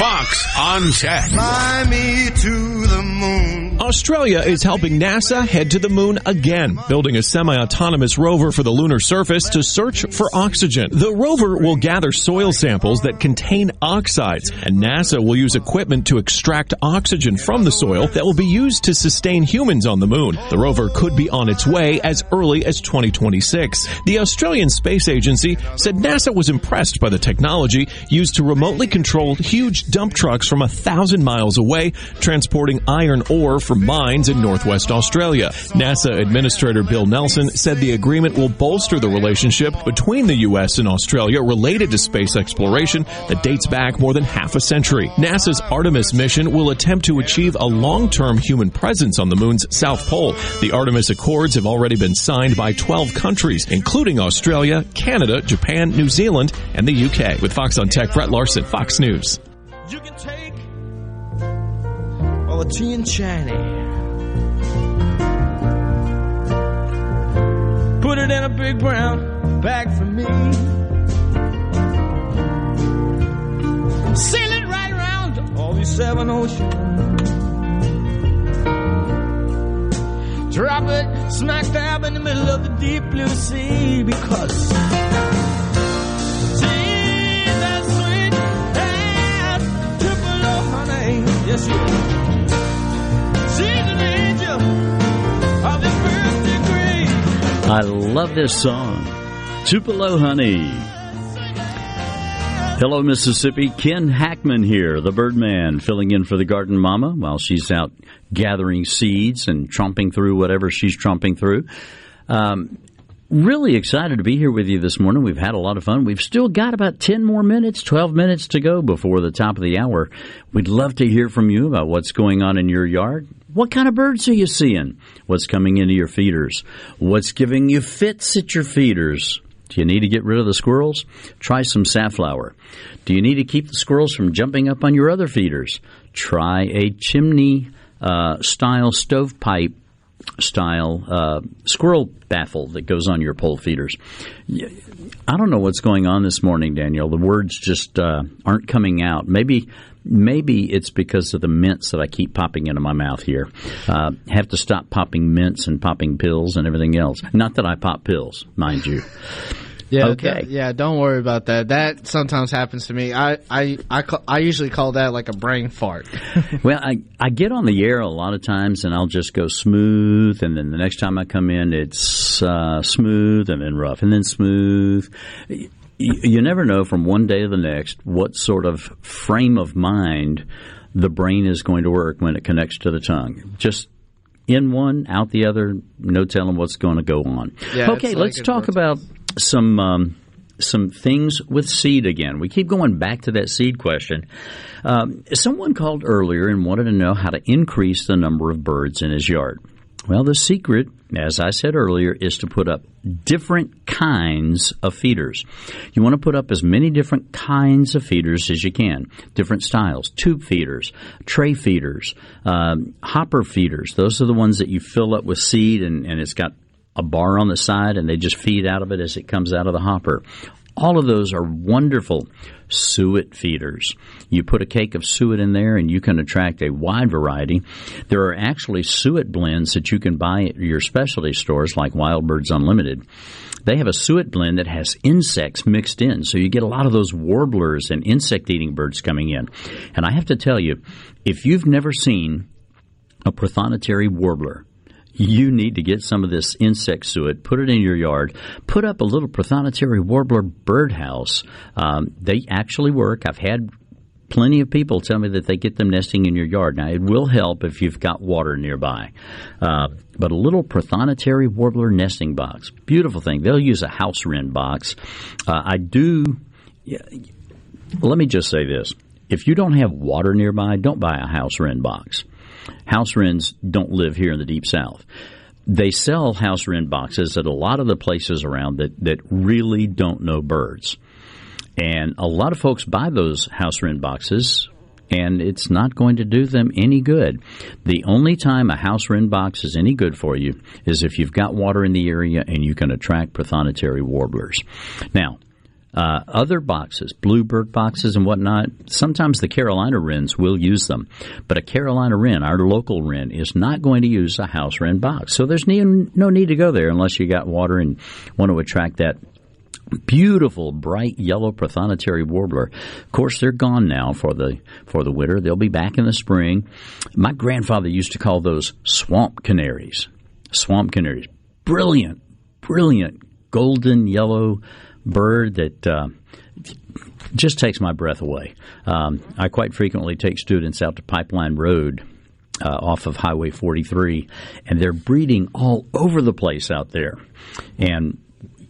Fox on Tech. Fly me to the moon. Australia is helping NASA head to the moon again, building a semi-autonomous rover for the lunar surface to search for oxygen. The rover will gather soil samples that contain oxides, and NASA will use equipment to extract oxygen from the soil that will be used to sustain humans on the moon. The rover could be on its way as early as 2026. The Australian Space Agency said NASA was impressed by the technology used to remotely control huge dump trucks from a thousand miles away, transporting iron ore from mines in northwest Australia. NASA Administrator Bill Nelson said the agreement will bolster the relationship between the U.S. and Australia related to space exploration that dates back more than half a century. NASA's Artemis mission will attempt to achieve a long-term human presence on the moon's south pole. The Artemis Accords have already been signed by 12 countries, including Australia, Canada, Japan, New Zealand, and the UK. With Fox on Tech, Brett Larson, Fox News. Take tea and. Put it in a big brown bag for me. Sail it right around all these seven oceans. Drop it smack dab in the middle of the deep blue sea because. Yes, you I love this song. Tupelo Honey. Hello, Mississippi. Ken Hackman here, the Birdman, filling in for the Garden Mama while she's out gathering seeds and tromping through whatever she's tromping through. Um, really excited to be here with you this morning. We've had a lot of fun. We've still got about 10 more minutes, 12 minutes to go before the top of the hour. We'd love to hear from you about what's going on in your yard. What kind of birds are you seeing? What's coming into your feeders? What's giving you fits at your feeders? Do you need to get rid of the squirrels? Try some safflower. Do you need to keep the squirrels from jumping up on your other feeders? Try a chimney uh, style stovepipe style uh, squirrel baffle that goes on your pole feeders. I don't know what's going on this morning, Daniel. The words just uh, aren't coming out. Maybe maybe it's because of the mints that I keep popping into my mouth here. Uh, have to stop popping mints and popping pills and everything else. Not that I pop pills, mind you. Yeah. Okay. yeah. Don't worry about that. That sometimes happens to me. I I I, ca- I usually call that like a brain fart. well, I, I get on the air a lot of times and I'll just go smooth, and then the next time I come in, it's uh, smooth and then rough and then smooth. You, never know from one day to the next what sort of frame of mind the brain is going to work when it connects to the tongue. Just in one, out the other, no telling what's going to go on. Yeah, okay, let's talk about some um, some things with seed again. We keep going back to that seed question. Um, someone called earlier and wanted to know how to increase the number of birds in his yard. Well, the secret, as I said earlier, is to put up different kinds of feeders. You want to put up as many different kinds of feeders as you can. Different styles, tube feeders, tray feeders, um, hopper feeders. Those are the ones that you fill up with seed and, and it's got a bar on the side and they just feed out of it as it comes out of the hopper. All of those are wonderful suet feeders. You put a cake of suet in there and you can attract a wide variety. There are actually suet blends that you can buy at your specialty stores like Wild Birds Unlimited. They have a suet blend that has insects mixed in, so you get a lot of those warblers and insect eating birds coming in. And I have to tell you, if you've never seen a prothonotary warbler, you need to get some of this insect suet, put it in your yard, put up a little prothonotary warbler birdhouse. Um, they actually work. I've had plenty of people tell me that they get them nesting in your yard. Now, it will help if you've got water nearby. Uh, but a little prothonotary warbler nesting box, beautiful thing. They'll use a house wren box. Uh, I do. Yeah, let me just say this: if you don't have water nearby, don't buy a house wren box. House wrens don't live here in the deep south. They sell house wren boxes at a lot of the places around that, that really don't know birds. And a lot of folks buy those house wren boxes and it's not going to do them any good. The only time a house wren box is any good for you is if you've got water in the area and you can attract prothonotary warblers. Now, uh, other boxes, bluebird boxes and whatnot, sometimes the Carolina wrens will use them. But a Carolina wren, our local wren, is not going to use a house wren box. So there's no need to go there unless you got water and want to attract that beautiful bright yellow prothonotary warbler. Of course, they're gone now for the for the winter. They'll be back in the spring. My grandfather used to call those swamp canaries. Swamp canaries, brilliant, brilliant golden yellow bird that. Uh, just takes my breath away. Um, I quite frequently take students out to Pipeline Road uh, off of Highway 43, and they're breeding all over the place out there. And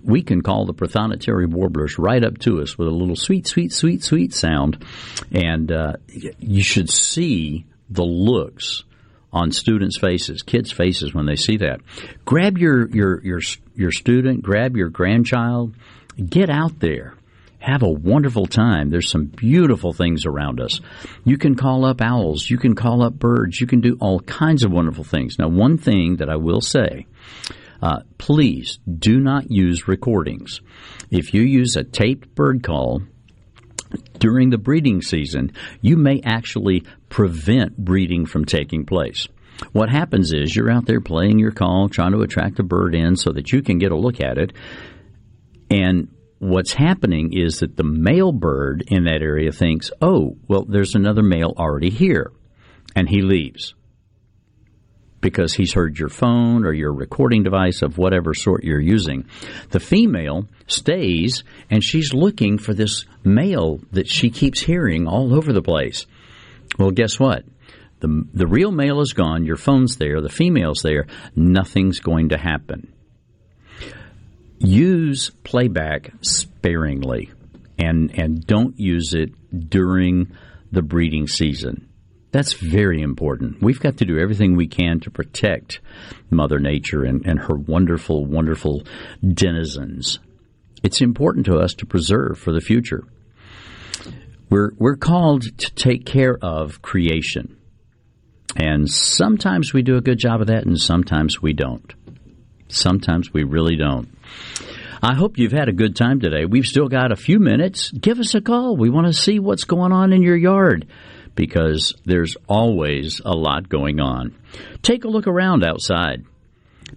we can call the prothonotary warblers right up to us with a little sweet, sweet, sweet, sweet sound. And uh, you should see the looks on students' faces, kids' faces when they see that. Grab your your your your student, grab your grandchild, get out there. Have a wonderful time. There's some beautiful things around us. You can call up owls. You can call up birds. You can do all kinds of wonderful things. Now, one thing that I will say uh, please do not use recordings. If you use a taped bird call during the breeding season, you may actually prevent breeding from taking place. What happens is you're out there playing your call, trying to attract a bird in so that you can get a look at it. And what's happening is that the male bird in that area thinks, oh, well, there's another male already here. And he leaves because he's heard your phone or your recording device of whatever sort you're using. The female stays and she's looking for this male that she keeps hearing all over the place. Well, guess what? The, the real male is gone, your phone's there, the female's there, nothing's going to happen. Use playback sparingly and and don't use it during the breeding season. That's very important. We've got to do everything we can to protect Mother Nature and, and her wonderful, wonderful denizens. It's important to us to preserve for the future. We're, we're called to take care of creation. And sometimes we do a good job of that, and sometimes we don't. Sometimes we really don't. I hope you've had a good time today. We've still got a few minutes. Give us a call. We want to see what's going on in your yard because there's always a lot going on. Take a look around outside.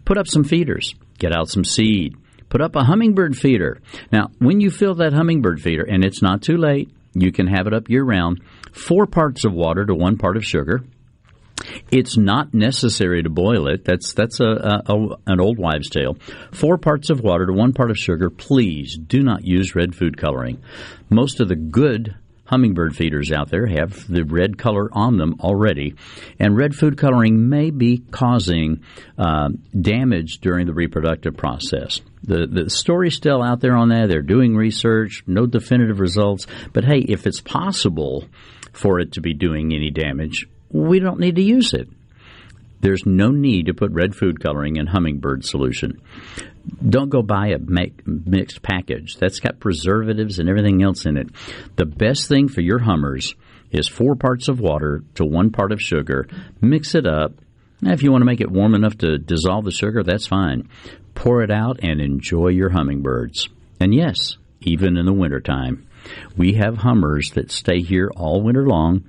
Put up some feeders. Get out some seed. Put up a hummingbird feeder. Now, when you fill that hummingbird feeder, and it's not too late, you can have it up year round, four parts of water to one part of sugar. It's not necessary to boil it. That's that's a, a, a, an old wives' tale. Four parts of water to one part of sugar. Please do not use red food coloring. Most of the good hummingbird feeders out there have the red color on them already, and red food coloring may be causing uh, damage during the reproductive process. The the story's still out there on that. They're doing research, no definitive results. But hey, if it's possible for it to be doing any damage, we don't need to use it. There's no need to put red food coloring in hummingbird solution. Don't go buy a make, mixed package. That's got preservatives and everything else in it. The best thing for your hummers is four parts of water to one part of sugar. Mix it up. If you want to make it warm enough to dissolve the sugar, that's fine. Pour it out and enjoy your hummingbirds. And yes, even in the wintertime. We have hummers that stay here all winter long.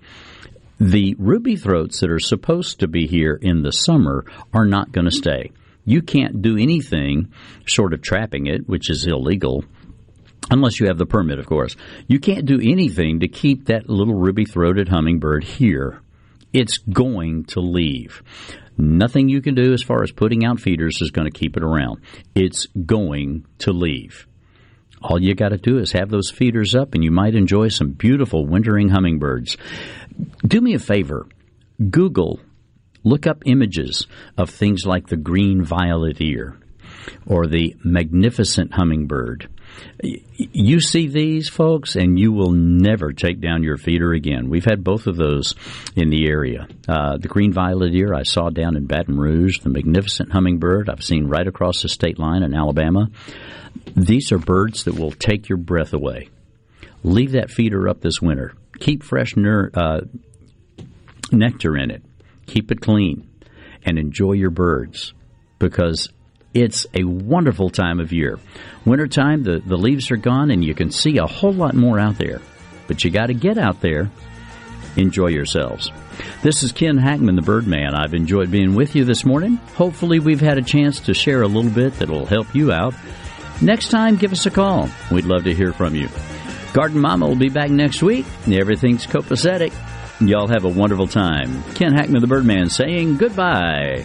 The ruby throats that are supposed to be here in the summer are not going to stay. You can't do anything short of trapping it, which is illegal, unless you have the permit, of course. You can't do anything to keep that little ruby throated hummingbird here. It's going to leave. Nothing you can do as far as putting out feeders is going to keep it around. It's going to leave. All you got to do is have those feeders up, and you might enjoy some beautiful wintering hummingbirds. Do me a favor Google Look up images of things like the green violetear or the magnificent hummingbird. You see these folks, and you will never take down your feeder again. We've had both of those in the area. Uh, the green violetear I saw down in Baton Rouge, the magnificent hummingbird I've seen right across the state line in Alabama. These are birds that will take your breath away. Leave that feeder up this winter. Keep fresh ner- uh, nectar in it keep it clean, and enjoy your birds because it's a wonderful time of year. Wintertime, the, the leaves are gone and you can see a whole lot more out there. But you got to get out there. Enjoy yourselves. This is Ken Hackman, the Birdman. I've enjoyed being with you this morning. Hopefully, we've had a chance to share a little bit that'll help you out. Next time, give us a call. We'd love to hear from you. Garden Mama will be back next week. Everything's copacetic. Y'all have a wonderful time. Ken Hackman, the Birdman, saying goodbye.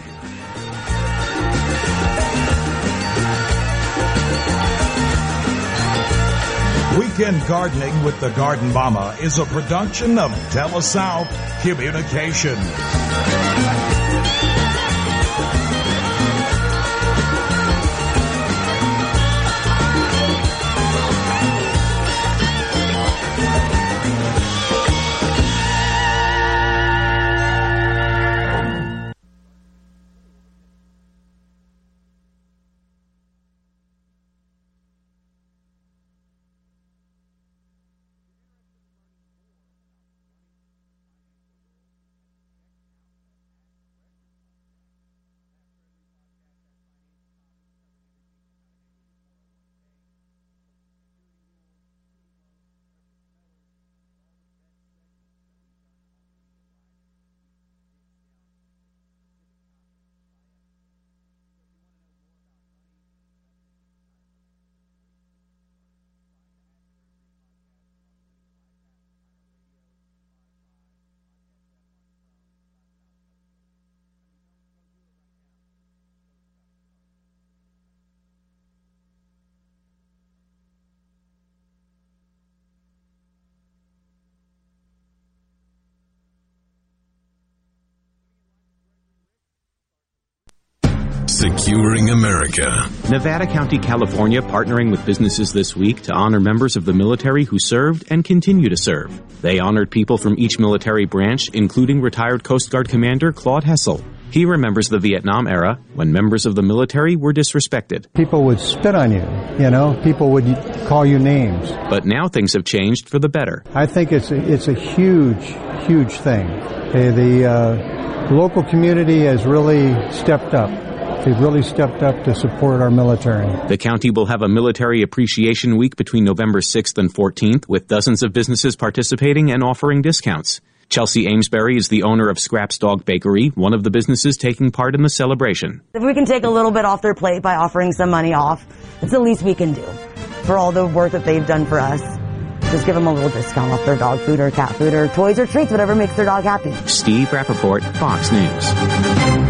Weekend Gardening with the Garden Mama is a production of TeleSouth Communication. Securing America. Nevada County, California, partnering with businesses this week to honor members of the military who served and continue to serve. They honored people from each military branch, including retired Coast Guard Commander Claude Hessel. He remembers the Vietnam era when members of the military were disrespected. People would spit on you, you know, people would call you names. But now things have changed for the better. I think it's a, it's a huge, huge thing. Okay, the uh, local community has really stepped up. They've really stepped up to support our military. The county will have a military appreciation week between November 6th and 14th with dozens of businesses participating and offering discounts. Chelsea Amesbury is the owner of Scraps Dog Bakery, one of the businesses taking part in the celebration. If we can take a little bit off their plate by offering some money off, it's the least we can do for all the work that they've done for us. Just give them a little discount off their dog food or cat food or toys or treats, whatever makes their dog happy. Steve Rappaport, Fox News.